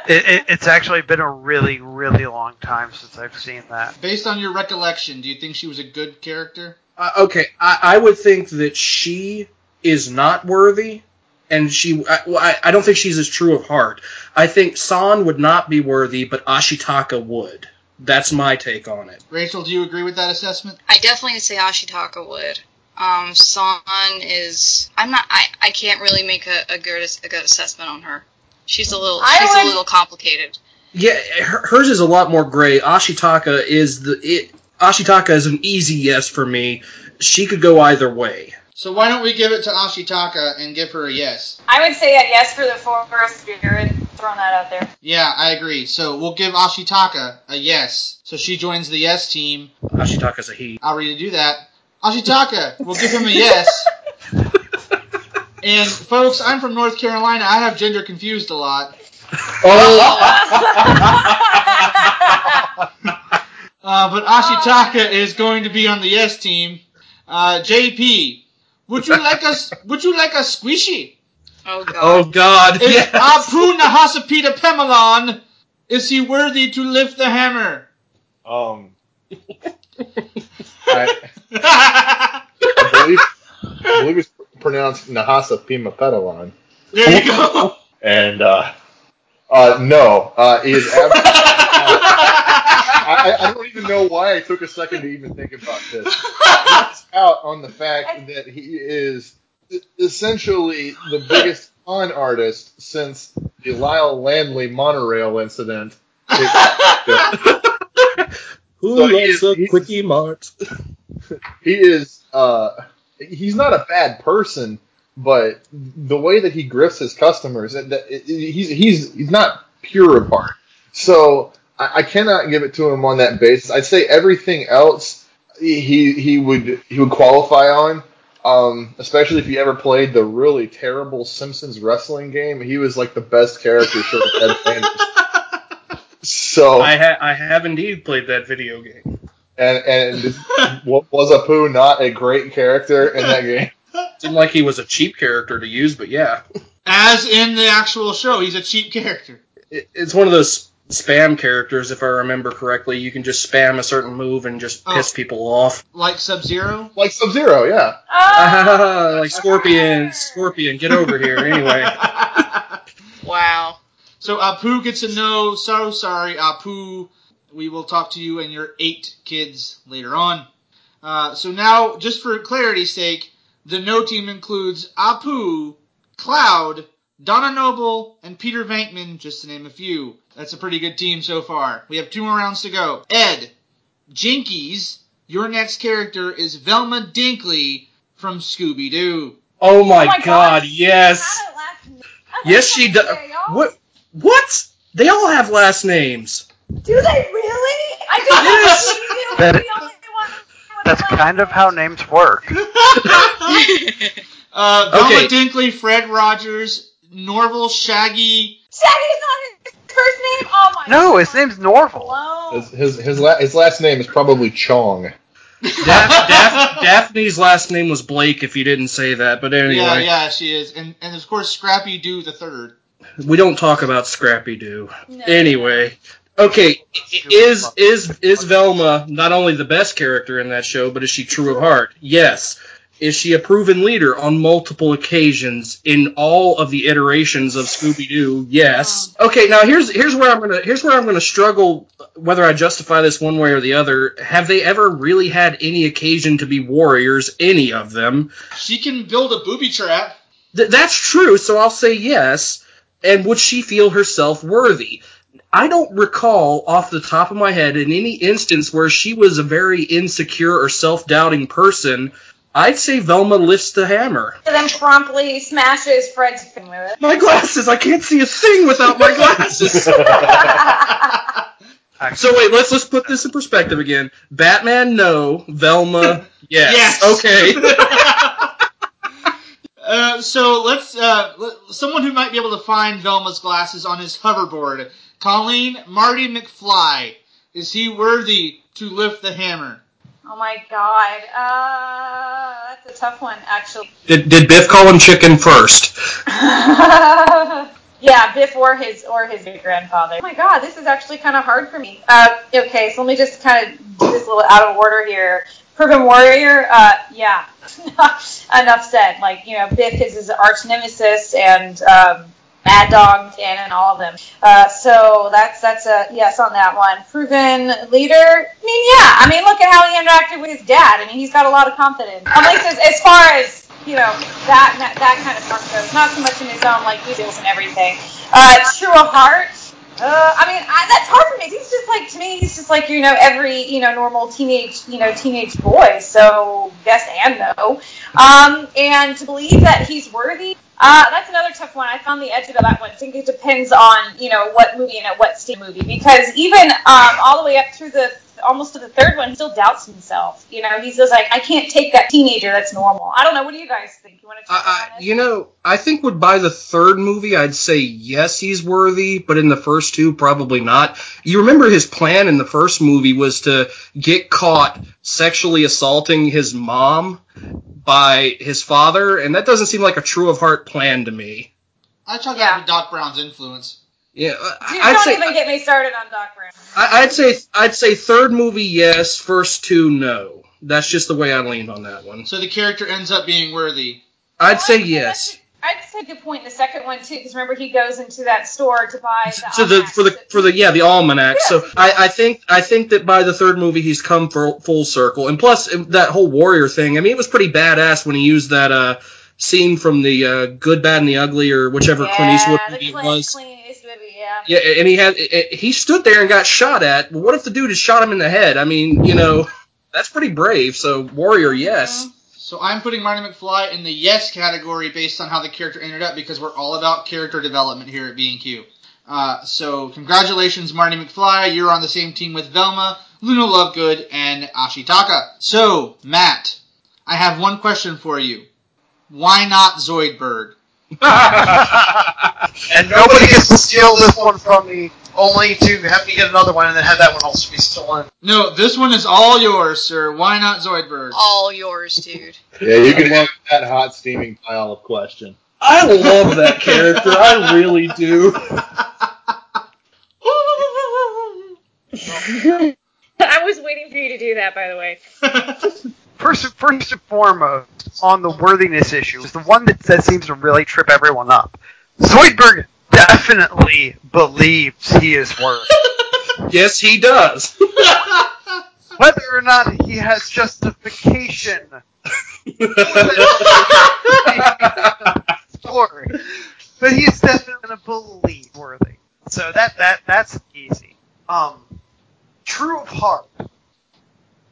It, it, it's actually been a really, really long time since I've seen that. Based on your recollection, do you think she was a good character? Uh, okay, I, I would think that she is not worthy, and she. I, well, I, I don't think she's as true of heart. I think San would not be worthy, but Ashitaka would. That's my take on it. Rachel, do you agree with that assessment? I definitely say Ashitaka would. Um, San is. I'm not. I, I can't really make a, a good a good assessment on her. She's a little. I She's would- a little complicated. Yeah, her, hers is a lot more gray. Ashitaka is the it. Ashitaka is an easy yes for me. She could go either way. So why don't we give it to Ashitaka and give her a yes? I would say a yes for the forest spirit. Throwing that out there. Yeah, I agree. So we'll give Ashitaka a yes. So she joins the yes team. Ashitaka's a he. I'll ready to do that. Ashitaka, we'll give him a yes. And folks, I'm from North Carolina. I have gender confused a lot. (laughs) Uh, but Ashitaka is going to be on the yes team. Uh, JP, would you like us? (laughs) Would you like a squishy? Oh God. Oh God! Is Yes. Apu Nahasapita Pemelon, is he worthy to lift the hammer? Um, (laughs) I, I believe, I believe it's pronounced Nahasa Pima Petalon. there you go. And, uh, uh, no, uh, he is (laughs) ab- I, I don't even know why I took a second to even think about this. It's (laughs) out on the fact that he is essentially the biggest con artist since the Lyle Lanley monorail incident. (laughs) Who So he loves is- a quickie mart? (laughs) he is uh he's not a bad person but the way that he grifts his customers that, that he's he's he's not pure of heart so I, I cannot give it to him on that basis i'd say everything else he he would he would qualify on Um, especially if you ever played the really terrible Simpsons wrestling game, he was like the best character short of Ned Flanders. So I ha- I have indeed played that video game. and and wa- was Apu not a great character in that game? Seemed like he was a cheap character to use, but yeah, As in the actual show, he's a cheap character. it, it's one of those spam characters, if I remember correctly. You can just spam a certain move and just piss Oh. people off. Like Sub Zero. Like Sub Zero, yeah. Oh, (laughs) like Scorpion, Scorpion, get over here. Anyway, (laughs) Wow. So Apu gets a no. So sorry, Apu. We will talk to you and your eight kids later on. Uh, so now, just for clarity's sake, the no team includes Apu, Cloud, Donna Noble, and Peter Venkman, just to name a few. That's a pretty good team so far. We have two more rounds to go. Ed, Jinkies, your next character is Velma Dinkley from Scooby Doo. oh my, Oh my god, God. yes, Had it last night. yes she does. What? What? They all have last names. Do they really? I did (laughs) Yes. not know you That- the only one That's kind of how names work. (laughs) Uh, Velma Okay. Dinkley, Fred Rogers, Norville, Shaggy. Shaggy's not his first name. Oh my. No, his God. name's Norville. Blown. His his his, la- his last name is probably Chong. Daph- Daph- Daphne's last name was Blake, if you didn't say that. But anyway, Yeah, yeah, she is, and and of course Scrappy Doo the third. we don't talk about Scrappy Doo. No. Anyway, okay, is is is Velma not only the best character in that show, but is she true of heart? Yes. Is she a proven leader on multiple occasions in all of the iterations of Scooby Doo? Yes. Okay, now here's here's where I'm gonna here's where I'm gonna struggle whether I justify this one way or the other. Have they ever really had any occasion to be warriors? Any of them? She can build a booby trap. Th- that's true, so I'll say yes. And would she feel herself worthy? I don't recall off the top of my head in any instance where she was a very insecure or self doubting person. I'd say Velma lifts the hammer. And then promptly smashes Fred's fin with it. My glasses! I can't see a thing without my glasses! (laughs) (laughs) so wait, let's let's put this in perspective again. Batman, no. Velma, (laughs) yes. Yes. Okay. Uh, so let's uh, let- someone who might be able to find Velma's glasses on his hoverboard. Colleen Marty McFly. Is he worthy to lift the hammer? Oh my god. Uh, that's a tough one, actually. did, did Biff call him chicken first? (laughs) yeah, Biff or his or his grandfather. Oh my god, this is actually kind of hard for me. Uh, okay, so let me just kind of do this a little out of order here. Proven Warrior, uh, yeah, (laughs) enough said. Like you know, Biff is his arch nemesis, and um, Mad Dog, Dan, and all of them. Uh, so that's that's a yes on that one. Proven leader. I mean, yeah. I mean, look at how he interacted with his dad. I mean, he's got a lot of confidence. At least as, as far as you know that that, kind of stuff goes. Not so much in his own like deals and everything. Uh, true of heart. Uh, I mean, I, that's hard for me. He's just like to me. He's just like you know every you know normal teenage you know teenage boy. So yes and no. Um, and to believe that he's worthy. Uh, that's another tough one. I found the edge of that one. I think it depends on you know what movie and at what stage movie because even um, all the way up through the almost to the third one, he still doubts himself. You know, he's just like, I can't take that teenager. That's normal. I don't know. What do you guys think? You want to? I, I, you know, I think would by the third movie, I'd say yes, he's worthy, but in the first two, probably not. You remember his plan in the first movie was to get caught sexually assaulting his mom by his father, and that doesn't seem like a true of heart plan to me. I chalk Yeah. that to Doc Brown's influence. Yeah, Dude, I- I'd don't say even get me started on Doc Brown. I, I'd say I'd say third movie yes, first two no. That's just the way I leaned on that one. So the character ends up being worthy. I'd say yes. I'd say a good point in the second one too, because remember he goes into that store to buy the to the for the for the yeah the almanac. Yeah. So I, I think I think that by the third movie he's come full, full circle, and plus um, that whole warrior thing. I mean, it was pretty badass when he used that uh, scene from the uh, Good, Bad, and the Ugly or whichever yeah, Clint Eastwood the movie it was. Clint Eastwood, yeah. And he had he stood there and got shot at. What if the dude had shot him in the head? I mean, you know, that's pretty brave. So warrior, yes. So I'm putting Marty McFly in the yes category based on how the character ended up because we're all about character development here at B&Q. Uh, so congratulations, Marty McFly. You're on the same team with Velma, Luna Lovegood, and Ashitaka. So Matt, I have one question for you. Why not Zoidberg? (laughs) and nobody gets to steal this one from me, only to have me get another one and then have that one also be stolen. No, this one is all yours, sir. Why not Zoidberg? All yours, dude. Yeah, you can have that hot steaming pile of question. I love that character. I really do. (laughs) I was waiting for you to do that, by the way. (laughs) First, first and foremost, on the worthiness issue, is the one that, that seems to really trip everyone up. Zoidberg definitely believes he is worthy. (laughs) Yes, he does. (laughs) Whether or not he has justification story, (laughs) but he's definitely going to believe worthy. So that that that's easy. Um, true of heart,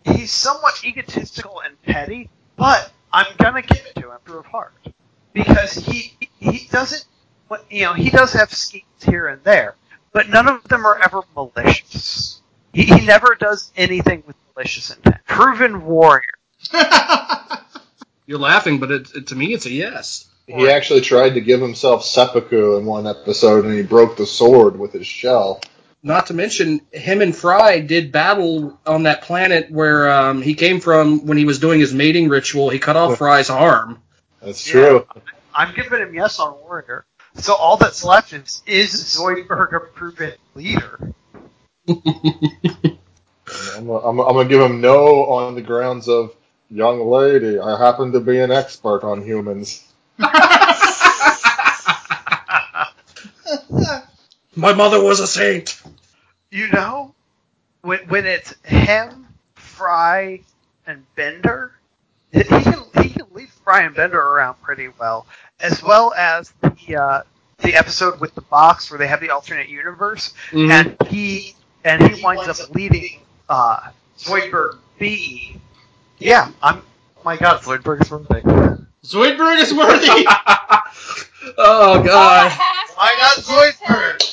he's somewhat egotistical and petty, but I'm gonna give it to him. through of heart, because he he doesn't, what- you know, he does have schemes here and there, but none of them are ever malicious. He, he never does anything with malicious intent. Proven warrior. (laughs) You're laughing, but it, it, to me, it's a yes. He actually tried to give himself seppuku in one episode, and he broke the sword with his shell. Not to mention, him and Fry did battle on that planet where um, he came from when he was doing his mating ritual. He cut off Fry's arm. That's true. I'm giving him yes on warrior. So all that's left is is Zoidberg a proven leader? (laughs) I'm, gonna- I'm, I'm gonna give him no on the grounds of young lady. I happen to be an expert on humans. (laughs) (laughs) My mother was a saint. You know, when when it's him, Fry, and Bender, he can he can lead Fry and Bender around pretty well, as well as the uh, the episode with the box where they have the alternate universe, Mhm. and he and he winds up leading uh, Zoidberg B. Yeah, I'm. My God, Zoidberg is worthy. Zoidberg is worthy. (laughs) oh God. Why not Zoidberg?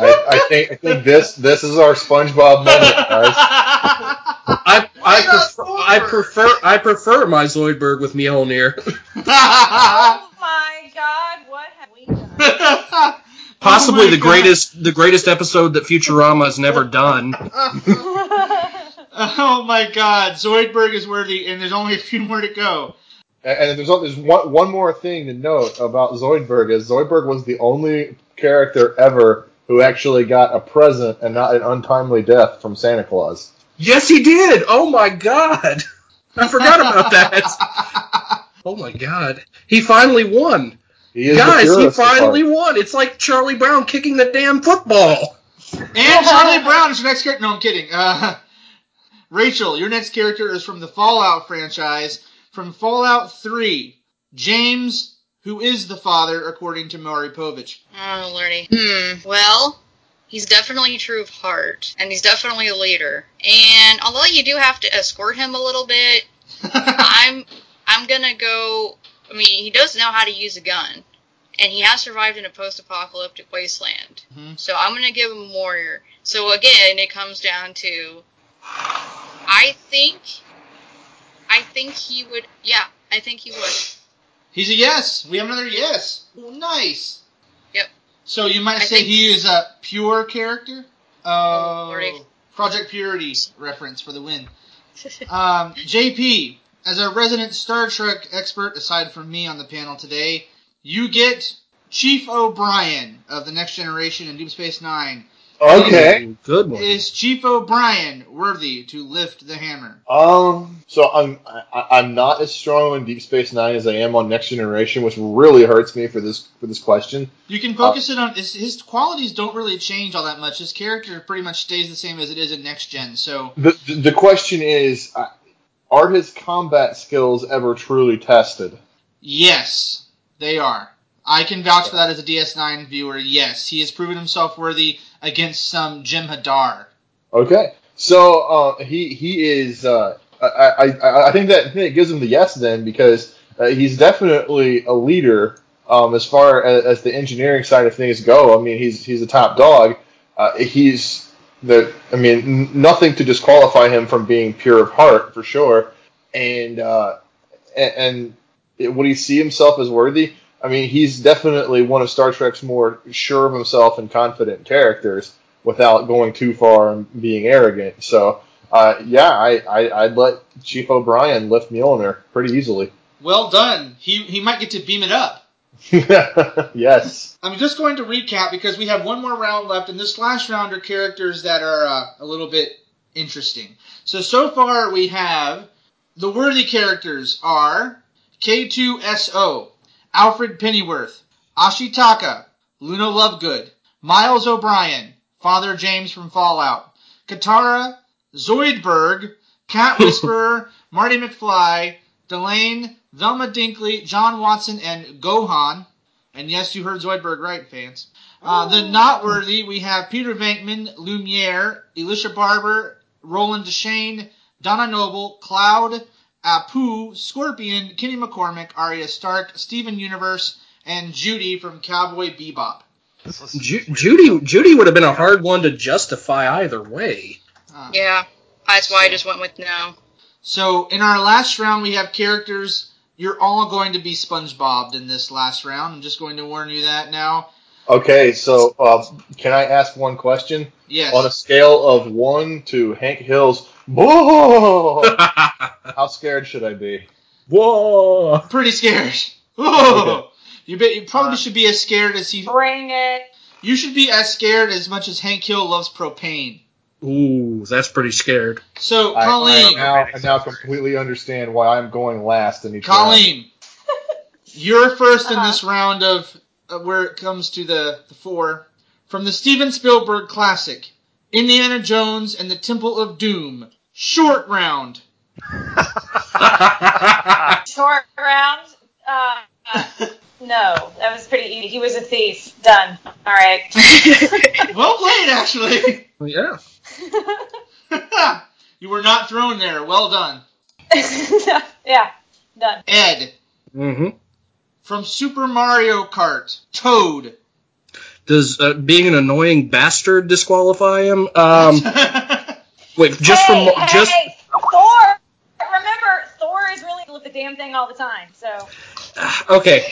I, I think I think this this is our SpongeBob moment, guys. I I not prefer, I prefer I prefer my Zoidberg with Mjolnir. Oh (laughs) my god, what have we done? (laughs) Possibly Oh the God. greatest the greatest episode that Futurama has never done. (laughs) oh my god, Zoidberg is worthy, and there's only a few more to go. And and there's there's one one more thing to note about Zoidberg is Zoidberg was the only character ever who actually got a present and not an untimely death from Santa Claus. Yes, he did. Oh my God. I forgot about that. (laughs) Oh my God. He finally won. He is Guys, he finally heart. won. It's like Charlie Brown kicking the damn football. And Charlie Brown is your next character. No, I'm kidding. Uh, (laughs) Rachel, your next character is from the Fallout franchise. From Fallout 3, James, who is the father, according to Maury Povich. Oh, lordy. Hmm. Well, he's definitely true of heart, and he's definitely a leader. And although you do have to escort him a little bit, (laughs) I'm I'm gonna go. I mean, he does know how to use a gun, and he has survived in a post-apocalyptic wasteland. Mhm. So I'm gonna give him a warrior. So again, it comes down to, I think, I think he would. Yeah, I think he would. He's a yes. We have another yes. Well, nice. Yep. So you might I say he is a pure character? Oh, Project Purity reference for the win. (laughs) Um, JP, as a resident Star Trek expert, aside from me on the panel today, you get Chief O'Brien of the Next Generation and Deep Space Nine. Okay. Good one. Is Chief O'Brien worthy to lift the hammer? Um. So I'm I, I'm not as strong on Deep Space Nine as I am on Next Generation, which really hurts me for this for this question. You can focus it on his, his qualities don't really change all that much. His character pretty much stays the same as it is in Next Gen. So The the, the question is, uh, are his combat skills ever truly tested? yes, they are. I can vouch for that as a DS9 viewer. Yes, he has proven himself worthy against some Jem'Hadar. Okay. So uh, he he is. Uh, I, I I think that I think gives him the yes then because uh, he's definitely a leader um, as far as, as the engineering side of things go. I mean, he's he's a top dog. Uh, he's the. I mean, nothing to disqualify him from being pure of heart for sure. and uh, and, and it, would he see himself as worthy? I mean, he's definitely one of Star Trek's more sure of himself and confident characters without going too far and being arrogant. So, uh, yeah, I, I, I'd let Chief O'Brien lift Mjolnir pretty easily. Well done. He he might get to beam it up. (laughs) yes. I'm just going to recap because we have one more round left, and this last round are characters that are uh, a little bit interesting. So so far we have the worthy characters are K2SO, Alfred Pennyworth, Ashitaka, Luna Lovegood, Miles O'Brien, Father James from Fallout, Katara, Zoidberg, Cat (laughs) Whisperer, Marty McFly, Delenn, Velma Dinkley, John Watson, and Gohan. And yes, you heard Zoidberg right, fans. Uh, the not worthy, we have Peter Venkman, Lumiere, Elisha Barber, Roland Deschain, Donna Noble, Cloud, Apu, Scorpion, Kenny McCormick, Arya Stark, Steven Universe, and Judy from Cowboy Bebop. Ju- Judy Judy would have been a hard one to justify either way. Uh, Yeah, that's why I just went with no. So in our last round, we have characters. You're all going to be SpongeBob in this last round. I'm just going to warn you that now. Okay, so uh, can I ask one question? Yes. On a scale of one to Hank Hill's, whoa, (laughs) how scared should I be? Whoa! Pretty scared. Whoa. Okay. You bet. You probably Uh, should be as scared as he. Bring it. You should be as scared as much as Hank Hill loves propane. Ooh, that's pretty scared. So I, I Colleen, now, I now completely understand why I'm going last in each round. Colleen, (laughs) you're first in Uh-huh. this round of uh, where it comes to the, the four from the Steven Spielberg classic, Indiana Jones and the Temple of Doom. Short round. (laughs) Short round. Uh, uh, no, that was pretty easy. He was a thief. Done. All right. (laughs) Well played, actually. (laughs) yeah. you were not thrown there. Well done. yeah. Done. Ed Mm-hmm. from Super Mario Kart. Toad. Does uh, being an annoying bastard disqualify him? Um, wait, just hey, from hey, just Thor. Remember, Thor is really with the damn thing all the time. So (sighs) okay.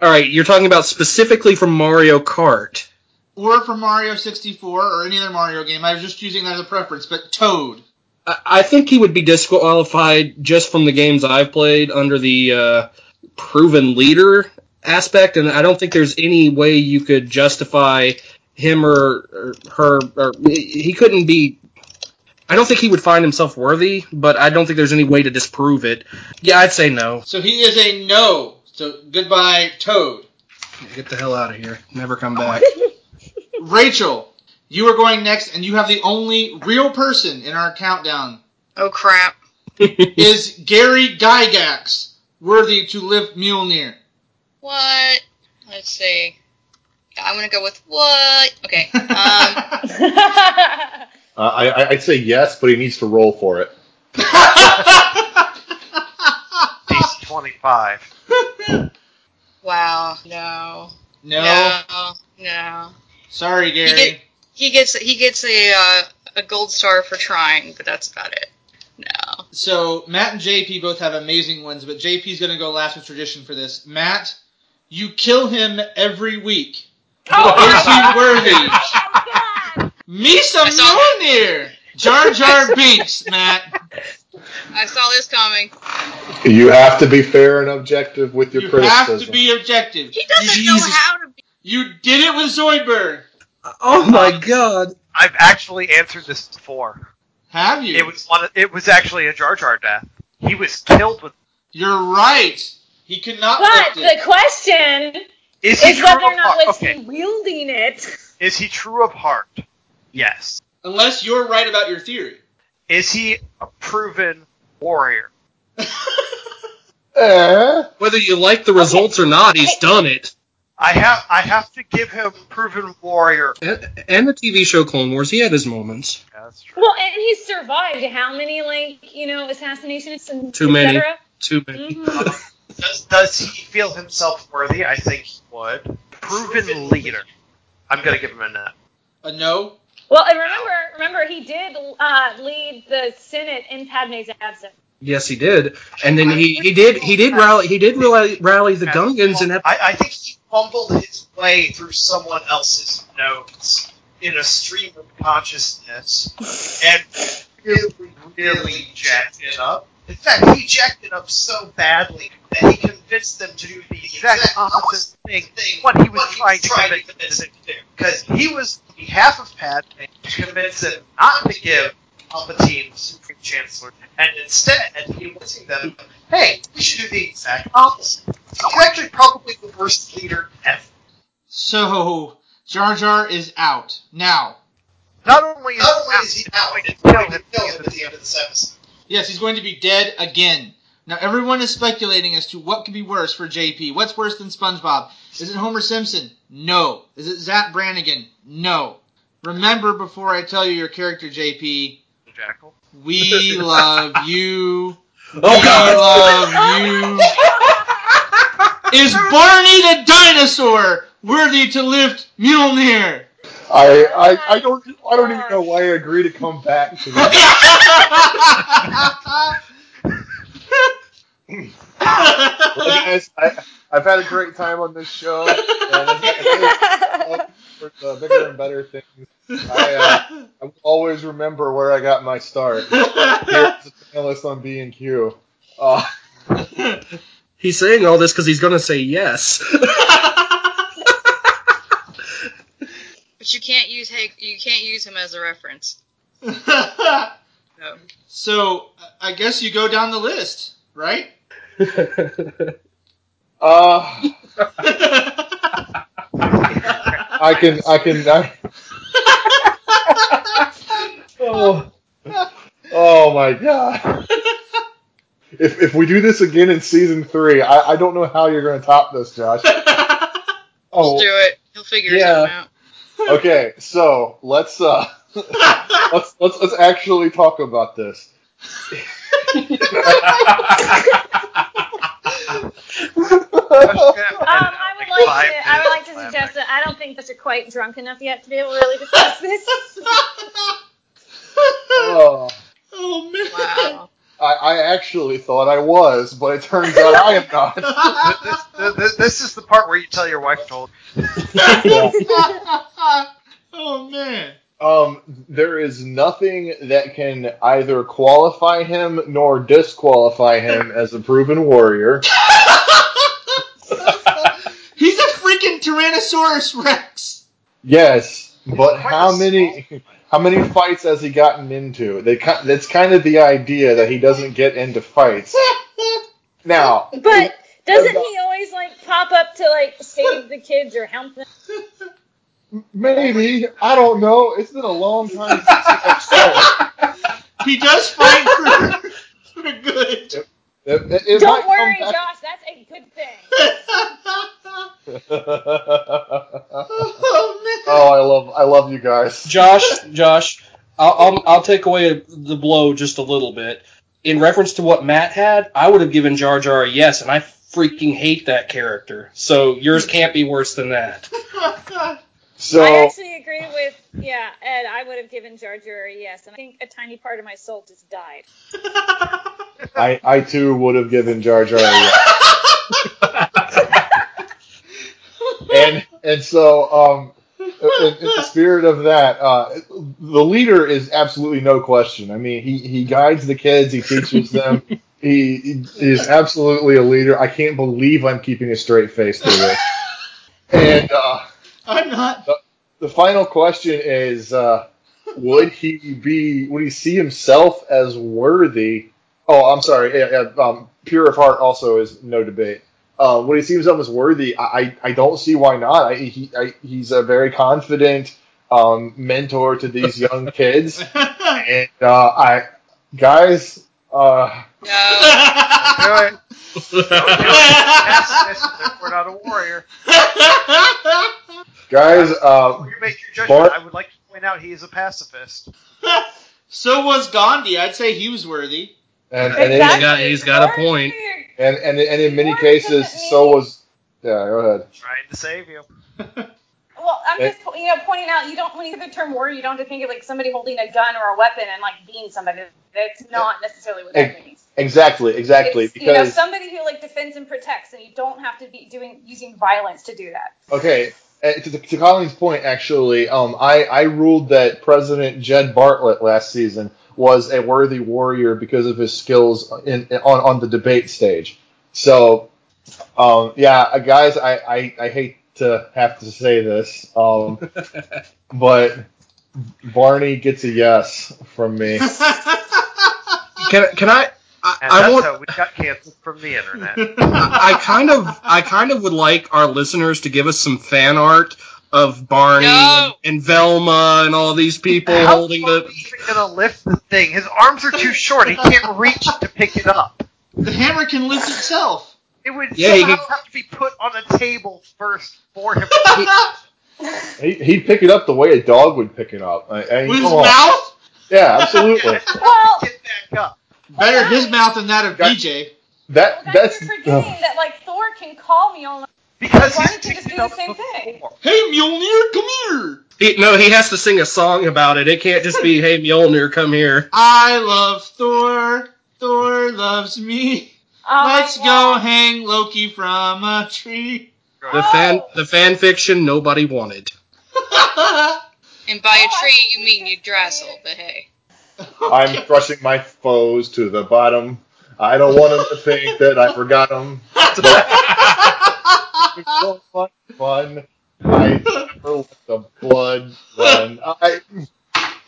All right, you're talking about specifically from Mario Kart. or from Mario 64 or any other Mario game. I was just using that as a preference, but Toad. I I think he would be disqualified just from the games I've played under the uh, proven leader aspect, and I don't think there's any way you could justify him or, or her. Or he couldn't be. I don't think he would find himself worthy, but I don't think there's any way to disprove it. Yeah, I'd say no. So he is a no. So goodbye, Toad. Get the hell out of here. Never come back. (laughs) Rachel, you are going next, and you have the only real person in our countdown. Oh crap. (laughs) Is Gary Gygax worthy to lift Mjolnir? What? Let's see. I'm gonna go with what? Okay. (laughs) Um, Uh, I, I- I'd say yes, but he needs to roll for it. DC 25. wow. No. no. No. No. Sorry, He, Gary. get, he gets he gets a uh, a gold star for trying, but that's about it. No. So Matt and JP both have amazing ones, but JP's going to go last with tradition for this. Matt, you kill him every week. Is he (laughs) worthy? (laughs) God. Me some I Mjolnir! Jar Jar (laughs) Binks, Matt. I saw this coming. You have to be fair and objective with your You criticism. have to be objective. He doesn't you, know how to be. you did it with Zoidberg. oh um, my god. I've actually answered this before. Have you? It was one. Of, it was actually a Jar Jar death. He was killed with. You're right. He could not But lift it. the question Is he is true whether or of not heart? was Okay. he wielding it. Is he true of heart? Yes. Unless you're right about your theory. Is he a proven warrior? (laughs) Eh? Whether you like the results or not, he's done it. I have. I have to give him proven warrior. And, and the TV show Clone Wars, he had his moments. Yeah, that's true. Well, and he survived how many like you know assassinations and Too et many. Too many. Mhm. Does, does he feel himself worthy? I think he would. Proven leader. I'm gonna give him a no. A no? Well, and remember, remember he did uh, lead the Senate in Padme's absence. Yes, he did, and then he, he did he did rally he did rally, rally the Gungans and I, I think he fumbled his way through someone else's notes in a stream of consciousness and really, really jacked it up. In fact, he jacked it up so badly that he convinced them to do the exact opposite thing what he was trying to convince them to do. Because he was on behalf of Padme to convince them not to give Palpatine the Supreme Chancellor, and instead he was telling them, hey, we should do the exact opposite. So he's actually probably the worst leader ever. So Jar Jar is out now. Not only is Not only he is he out, out, it's it's going going to to kill him at the end of this episode. Yes, he's going to be dead again. Now everyone is speculating as to what could be worse for JP. What's worse than SpongeBob? Is it Homer Simpson? No. Is it Zapp Brannigan? No. Remember before I tell you your character, JP, Jackal. we (laughs) love you. oh we god love you. (laughs) Is Barney the dinosaur worthy to lift Mjolnir? I, I, I don't I don't even know why I agreed to come back to this. (laughs) Well, guys, I, I've had a great time on this show. For the bigger and better things, I, uh, I will always remember where I got my start. Here as a panelist on B and Q. Uh, he's saying all this because he's gonna say yes. But you can't use Hag- you can't use him as a reference. (laughs) No. so I guess you go down the list, right? (laughs) uh, I can I can. I, (laughs) oh, oh my god! If if we do this again in season three, I, I don't know how you're going to top this, Josh. (laughs) Oh, Do it. He'll figure Yeah. something out. okay. So let's uh let's let's let's actually talk about this. Um, I would like to. I would like to suggest that I don't think that you're quite drunk enough yet to be able to really discuss this. Oh, oh man. Wow. I, I actually thought I was, but it turns out I am not. (laughs) This, this, this is the part where you tell your wife told. (laughs) oh man. Um, there is nothing that can either qualify him nor disqualify him as a proven warrior. (laughs) He's a freaking Tyrannosaurus Rex. Yes, but how many how many fights has he gotten into? They that's kind of the idea that he doesn't get into fights. (laughs) Now, But doesn't he always like pop up to like save the kids or help them? (laughs) maybe I don't know. It's been a long time since I've saw (laughs) He does fight for, for good. it. It, it, it Don't worry, Josh. That's a good thing. oh (laughs) man. (laughs) oh, I love I love you guys. Josh, Josh, I'll, I'll I'll take away the blow just a little bit. In reference to what Matt had, I would have given Jar Jar a yes, and I freaking hate that character. So yours can't be worse than that. So I actually agree with yeah, Ed. I would have given Jar Jar a yes, and I think a tiny part of my soul just died. (laughs) I I too would have given Jar Jar a yes. (laughs) and and so um in, in the spirit of that uh the leader is absolutely no question i mean he he guides the kids he teaches them (laughs) he, he is absolutely a leader i can't believe i'm keeping a straight face through this and uh (laughs) I'm not. the final question is uh would he be would he see himself as worthy oh i'm sorry yeah, yeah, um, pure of heart also is no debate uh, would he see himself as worthy I, I I don't see why not I, he, I, he's a very confident um, mentor to these young (laughs) kids (laughs) and uh, I guys uh, No. Do it. Yes, yes, we're not a warrior. Guys uh, you make your judgment, Bart- I would like to point out he is a pacifist. (laughs) so was Gandhi. I'd say he was worthy. and and, Exactly. in, got- he's got a point. and and and in many cases so was yeah go ahead Trying to save you. (laughs) Well, I'm just you know pointing out you don't when you hear the term warrior, you don't have to think of like somebody holding a gun or a weapon and like being somebody. That's not necessarily what that Ex- means. Exactly, exactly. It's, you know, because somebody who like defends and protects, and you don't have to be doing using violence to do that. okay, to, to Colleen's point, actually, um, I I ruled that President Jed Bartlet last season was a worthy warrior because of his skills in, in on on the debate stage. So, um, yeah, uh, guys, I, I I hate to have to say this, um, (laughs) but Barney gets a yes from me. (laughs) Can can I? I, And I that's want. how we got canceled from the internet. (laughs) I kind of I kind of would like our listeners to give us some fan art of Barney No. and, and Velma and all these people How holding the. is he gonna lift the thing? His arms are too short. He can't reach to pick it up. the hammer can lift itself. It would Yeah, he somehow can- have to be put on a table first for him. To (laughs) pick it up. He, he'd pick it up the way a dog would pick it up. I, I With his on. mouth? Yeah, absolutely. Well, (laughs) Get back up. Better his mouth than that of Got- BJ. That well, guys, that's you're forgetting that like Thor can call Mjolnir. Because Why he's don't you just do the up same thing? Hey Mjolnir, come here. He, no, he has to sing a song about it. It can't just be (laughs) "Hey Mjolnir, come here." I love Thor. Thor loves me. Oh Let's go hang Loki from a tree. The fan the fan fiction nobody wanted. (laughs) Oh, and by a tree, you mean you're you Drassel, but hey. I'm crushing my foes to the bottom. I don't want them to think that I forgot them. It's so fun, fun. I never let the blood run. I, You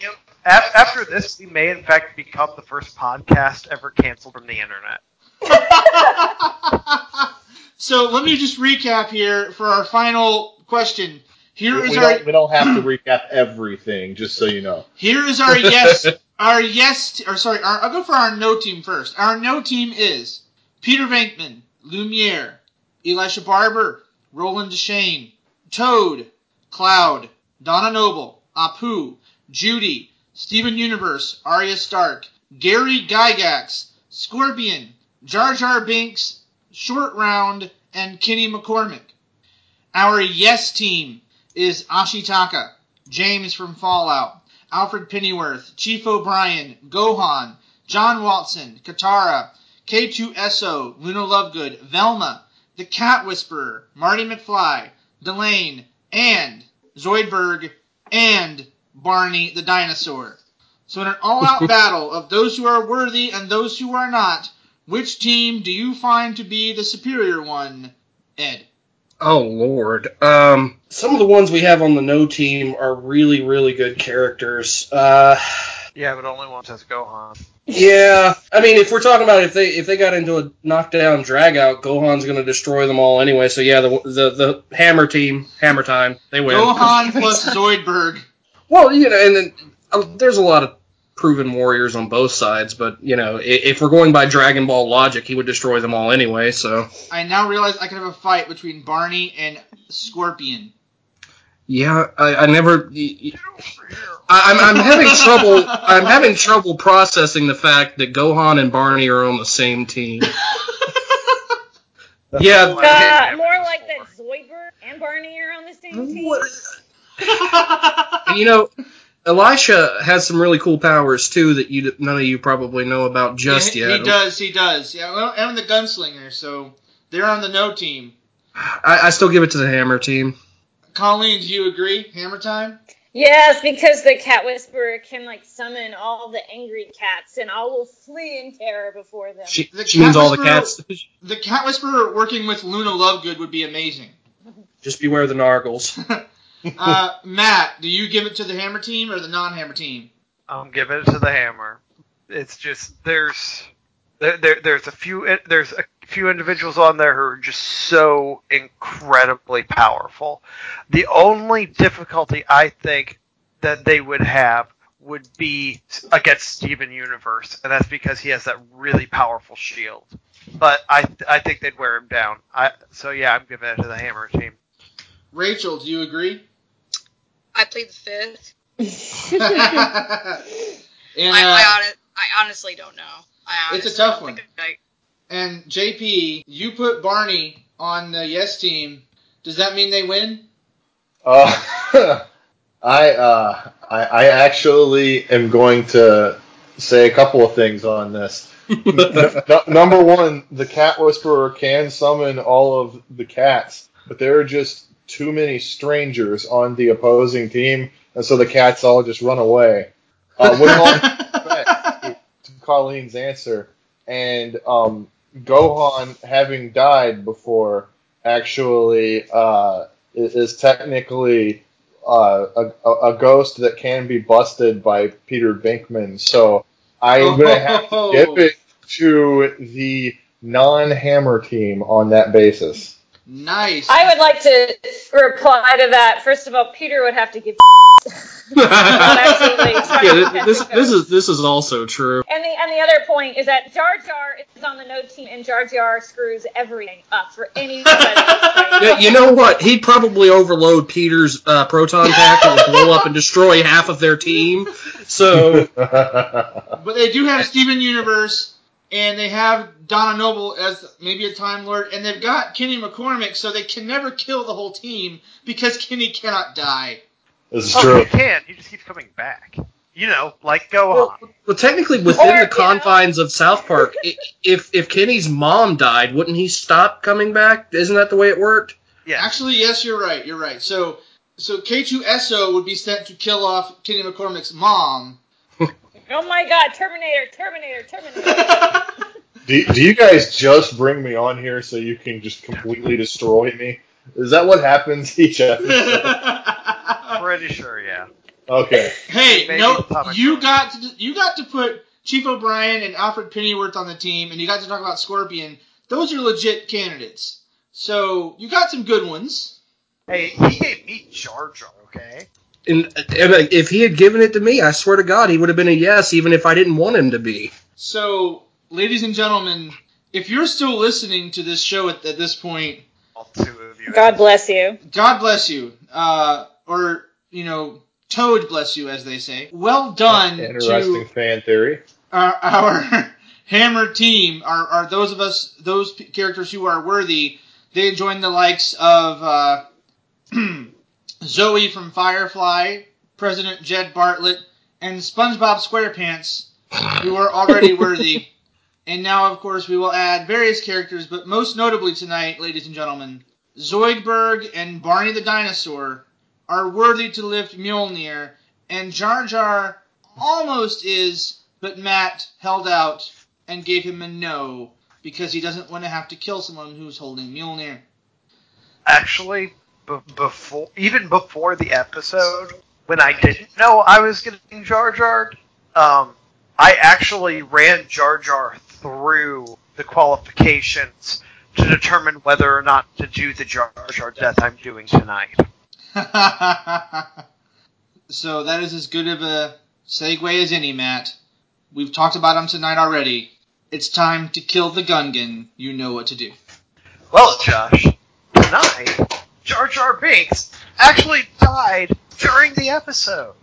know, after this, we may in fact become the first podcast ever canceled from the internet. (laughs) so let me just recap here for our final question. Here we, is we our don't, we don't have to recap everything, just so you know. here is our yes our yes or sorry our, I'll go for our no team first. Our no team is Peter Venkman, Lumiere, Elisha Barber, Roland Deschain, Toad, Cloud, Donna Noble, Apu, Judy, Steven Universe, Arya Stark, Gary Gygax, Scorpion, Jar Jar Binks, Short Round, and Kenny McCormick. Our yes team is Ashitaka, James from Fallout, Alfred Pennyworth, Chief O'Brien, Gohan, John Watson, Katara, K2SO, Luna Lovegood, Velma, The Cat Whisperer, Marty McFly, Delenn, and Zoidberg, and Barney the Dinosaur. So in an all-out (laughs) battle of those who are worthy and those who are not, which team do you find to be the superior one, Ed? Oh lord. Um, some of the ones we have on the no team are really really good characters. Uh, Yeah, but only one says Gohan. yeah. I mean, if we're talking about if they if they got into a knockdown drag out, Gohan's going to destroy them all anyway. So yeah, the the the Hammer team, Hammer time, they win. Gohan (laughs) plus Zoidberg. Well, you know, and then uh, there's a lot of proven warriors on both sides, but you know, i- if we're going by Dragon Ball logic, he would destroy them all anyway. So I now realize I could have a fight between Barney and Scorpion. yeah, I, I never. y- y- I, I'm, I'm having trouble. I'm having trouble processing the fact that Gohan and Barney are on the same team. (laughs) yeah, Well, I Uh, more like that Zoidberg and Barney are on the same team. and you know, Elisha has some really cool powers too that you none of you probably know about just Yeah, yet. He does, he does. Yeah, well, and the gunslinger, so they're on the no team. I, I still give it to the Hammer team. Colleen, do you agree? Hammer time? Yes, because the cat whisperer can like summon all the angry cats, and all will flee in terror before them. She, The she means all the cats. The Cat Whisperer working with Luna Lovegood would be amazing. Just beware the Nargles. (laughs) (laughs) Uh, Matt, do you give it to the Hammer team or the non-Hammer team? I'm giving it to the hammer. It's just there's there, there there's a few there's a few individuals on there who are just so incredibly powerful. The only difficulty I think that they would have would be against Steven Universe, and that's because he has that really powerful shield. But I I think they'd wear him down. I so yeah, I'm giving it to the hammer team. Rachel, do you agree? I played the fifth. (laughs) and I, uh, I, hon- I honestly don't know. I It's a tough one. I- and JP, you put Barney on the yes team. Does that mean they win? Uh, (laughs) I, uh, I I actually am going to say a couple of things on this. (laughs) N- number one, the cat whisperer can summon all of the cats, but there are just too many strangers on the opposing team, and so the cats all just run away. Uh, with all to, (laughs) Colleen's answer, and um, Gohan having died before actually uh, is, technically uh, a, a ghost that can be busted by Peter Venkman. So I'm going to have to give it to the non-hammer team on that basis. Nice. I would like to reply to that. First of all, Peter would have to give. (laughs) absolutely. yeah, this this is this is also true. And the and the other point is that Jar Jar is on the no team, and Jar Jar screws everything up for any. (laughs) Yeah, you know what? He'd probably overload Peter's uh, proton pack and would (laughs) blow up and destroy half of their team. So But they do have Steven Universe, and they have Donna Noble as maybe a Time Lord, and they've got Kenny McCormick, so they can never kill the whole team because Kenny cannot die. This is Oh, true. he can. He just keeps coming back. You know, like Gohan. Well, technically, within Or, the you know- confines of South Park, if if Kenny's mom died, wouldn't he stop coming back? Isn't that the way it worked? yeah. Actually, yes, you're right. You're right. So, so K2SO would be sent to kill off Kenny McCormick's mom. Oh my God! Terminator! Terminator! Terminator! (laughs) Do, do you guys just bring me on here so you can just completely destroy me? Is that what happens each episode? (laughs) Pretty sure, yeah. Okay. hey, Maybe no, Atomic you got to you got to put Chief O'Brien and Alfred Pennyworth on the team, and you got to talk about Scorpion. Those are legit candidates. So you got some good ones. Hey, he gave me Jar Jar, okay? And, and if he had given it to me, I swear to God, he would have been a yes, even if I didn't want him to be. So, ladies and gentlemen, if you're still listening to this show at, at this point, All two of you. God bless you. God bless you, uh, or you know, Toad bless you, as they say. Well done Interesting to fan theory. our, our (laughs) Hammer team. Are, are those of us those characters who are worthy? They join the likes of uh, (clears throat) Zoe from Firefly, President Jed Bartlet, and SpongeBob SquarePants, who are already (laughs) worthy. And now, of course, we will add various characters, but most notably tonight, ladies and gentlemen, Zoidberg and Barney the Dinosaur are worthy to lift Mjolnir, and Jar Jar almost is, but Matt held out and gave him a no because he doesn't want to have to kill someone who's holding Mjolnir. Actually, b- before even before the episode, when I didn't know I was getting Jar Jar, um, I actually ran Jar Jar through the qualifications to determine whether or not to do the Jar Jar death I'm doing tonight. (laughs) so that is as good of a segue as any, Matt. We've talked about him tonight already. It's time to kill the Gungan. You know what to do. Well, Josh, tonight, Jar Jar Binks actually died during the episode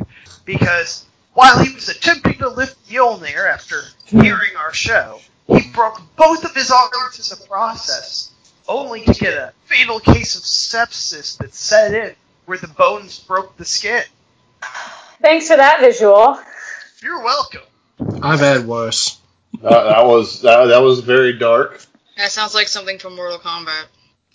because while he was attempting to lift Mjolnir after hearing our show, he broke both of his arms in the process, only to get a fatal case of sepsis that set in where the bones broke the skin. Thanks for that visual. You're welcome. I've had worse. Uh, that was that, that was very dark. That sounds like something from Mortal Kombat.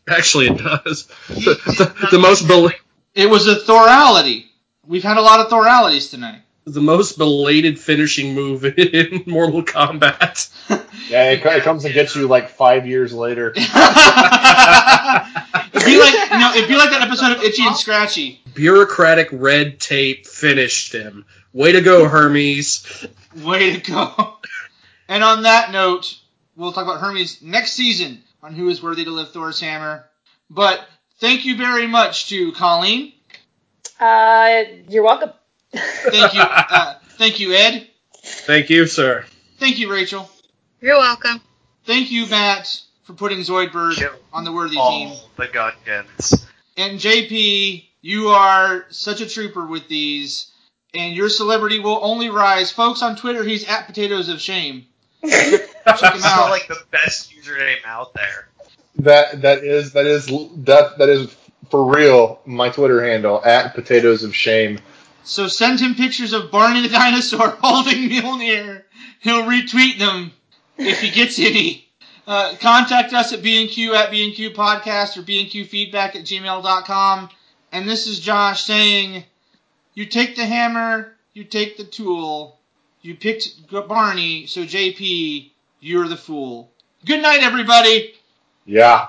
Actually, it does. The, the, the most bel- It was a thorality. We've had a lot of thoralities tonight. the most belated finishing move (laughs) in Mortal Kombat. (laughs) Yeah, it, it comes and gets you like five years later. (laughs) it'd be like you know, it'd be like that episode of Itchy and Scratchy. Bureaucratic red tape finished him. Way to go, Hermes. Way to go. And on that note, we'll talk about Hermes next season on who is worthy to lift Thor's hammer. But thank you very much to Colleen. Uh, you're welcome. (laughs) Thank you, uh, thank you, Ed. Thank you, sir. Thank you, Rachel. You're welcome. Thank you, Matt, for putting Zoidberg Kill on the worthy team. All the Gungans. And JP, you are such a trooper with these, and your celebrity will only rise. Folks on Twitter, he's at Potatoes of Shame. (laughs) Check him out. like the best username out there. That that is that is that that is for real, my Twitter handle at potatoes of shame. So send him pictures of Barney the dinosaur (laughs) holding Mjolnir. He'll retweet them if he gets any. Uh, contact us at bnq at bnq podcast or bnqfeedback at gmail.com. And this is Josh saying, you take the hammer, you take the tool. You picked Barney, so JP, you're the fool. Good night, everybody. Yeah.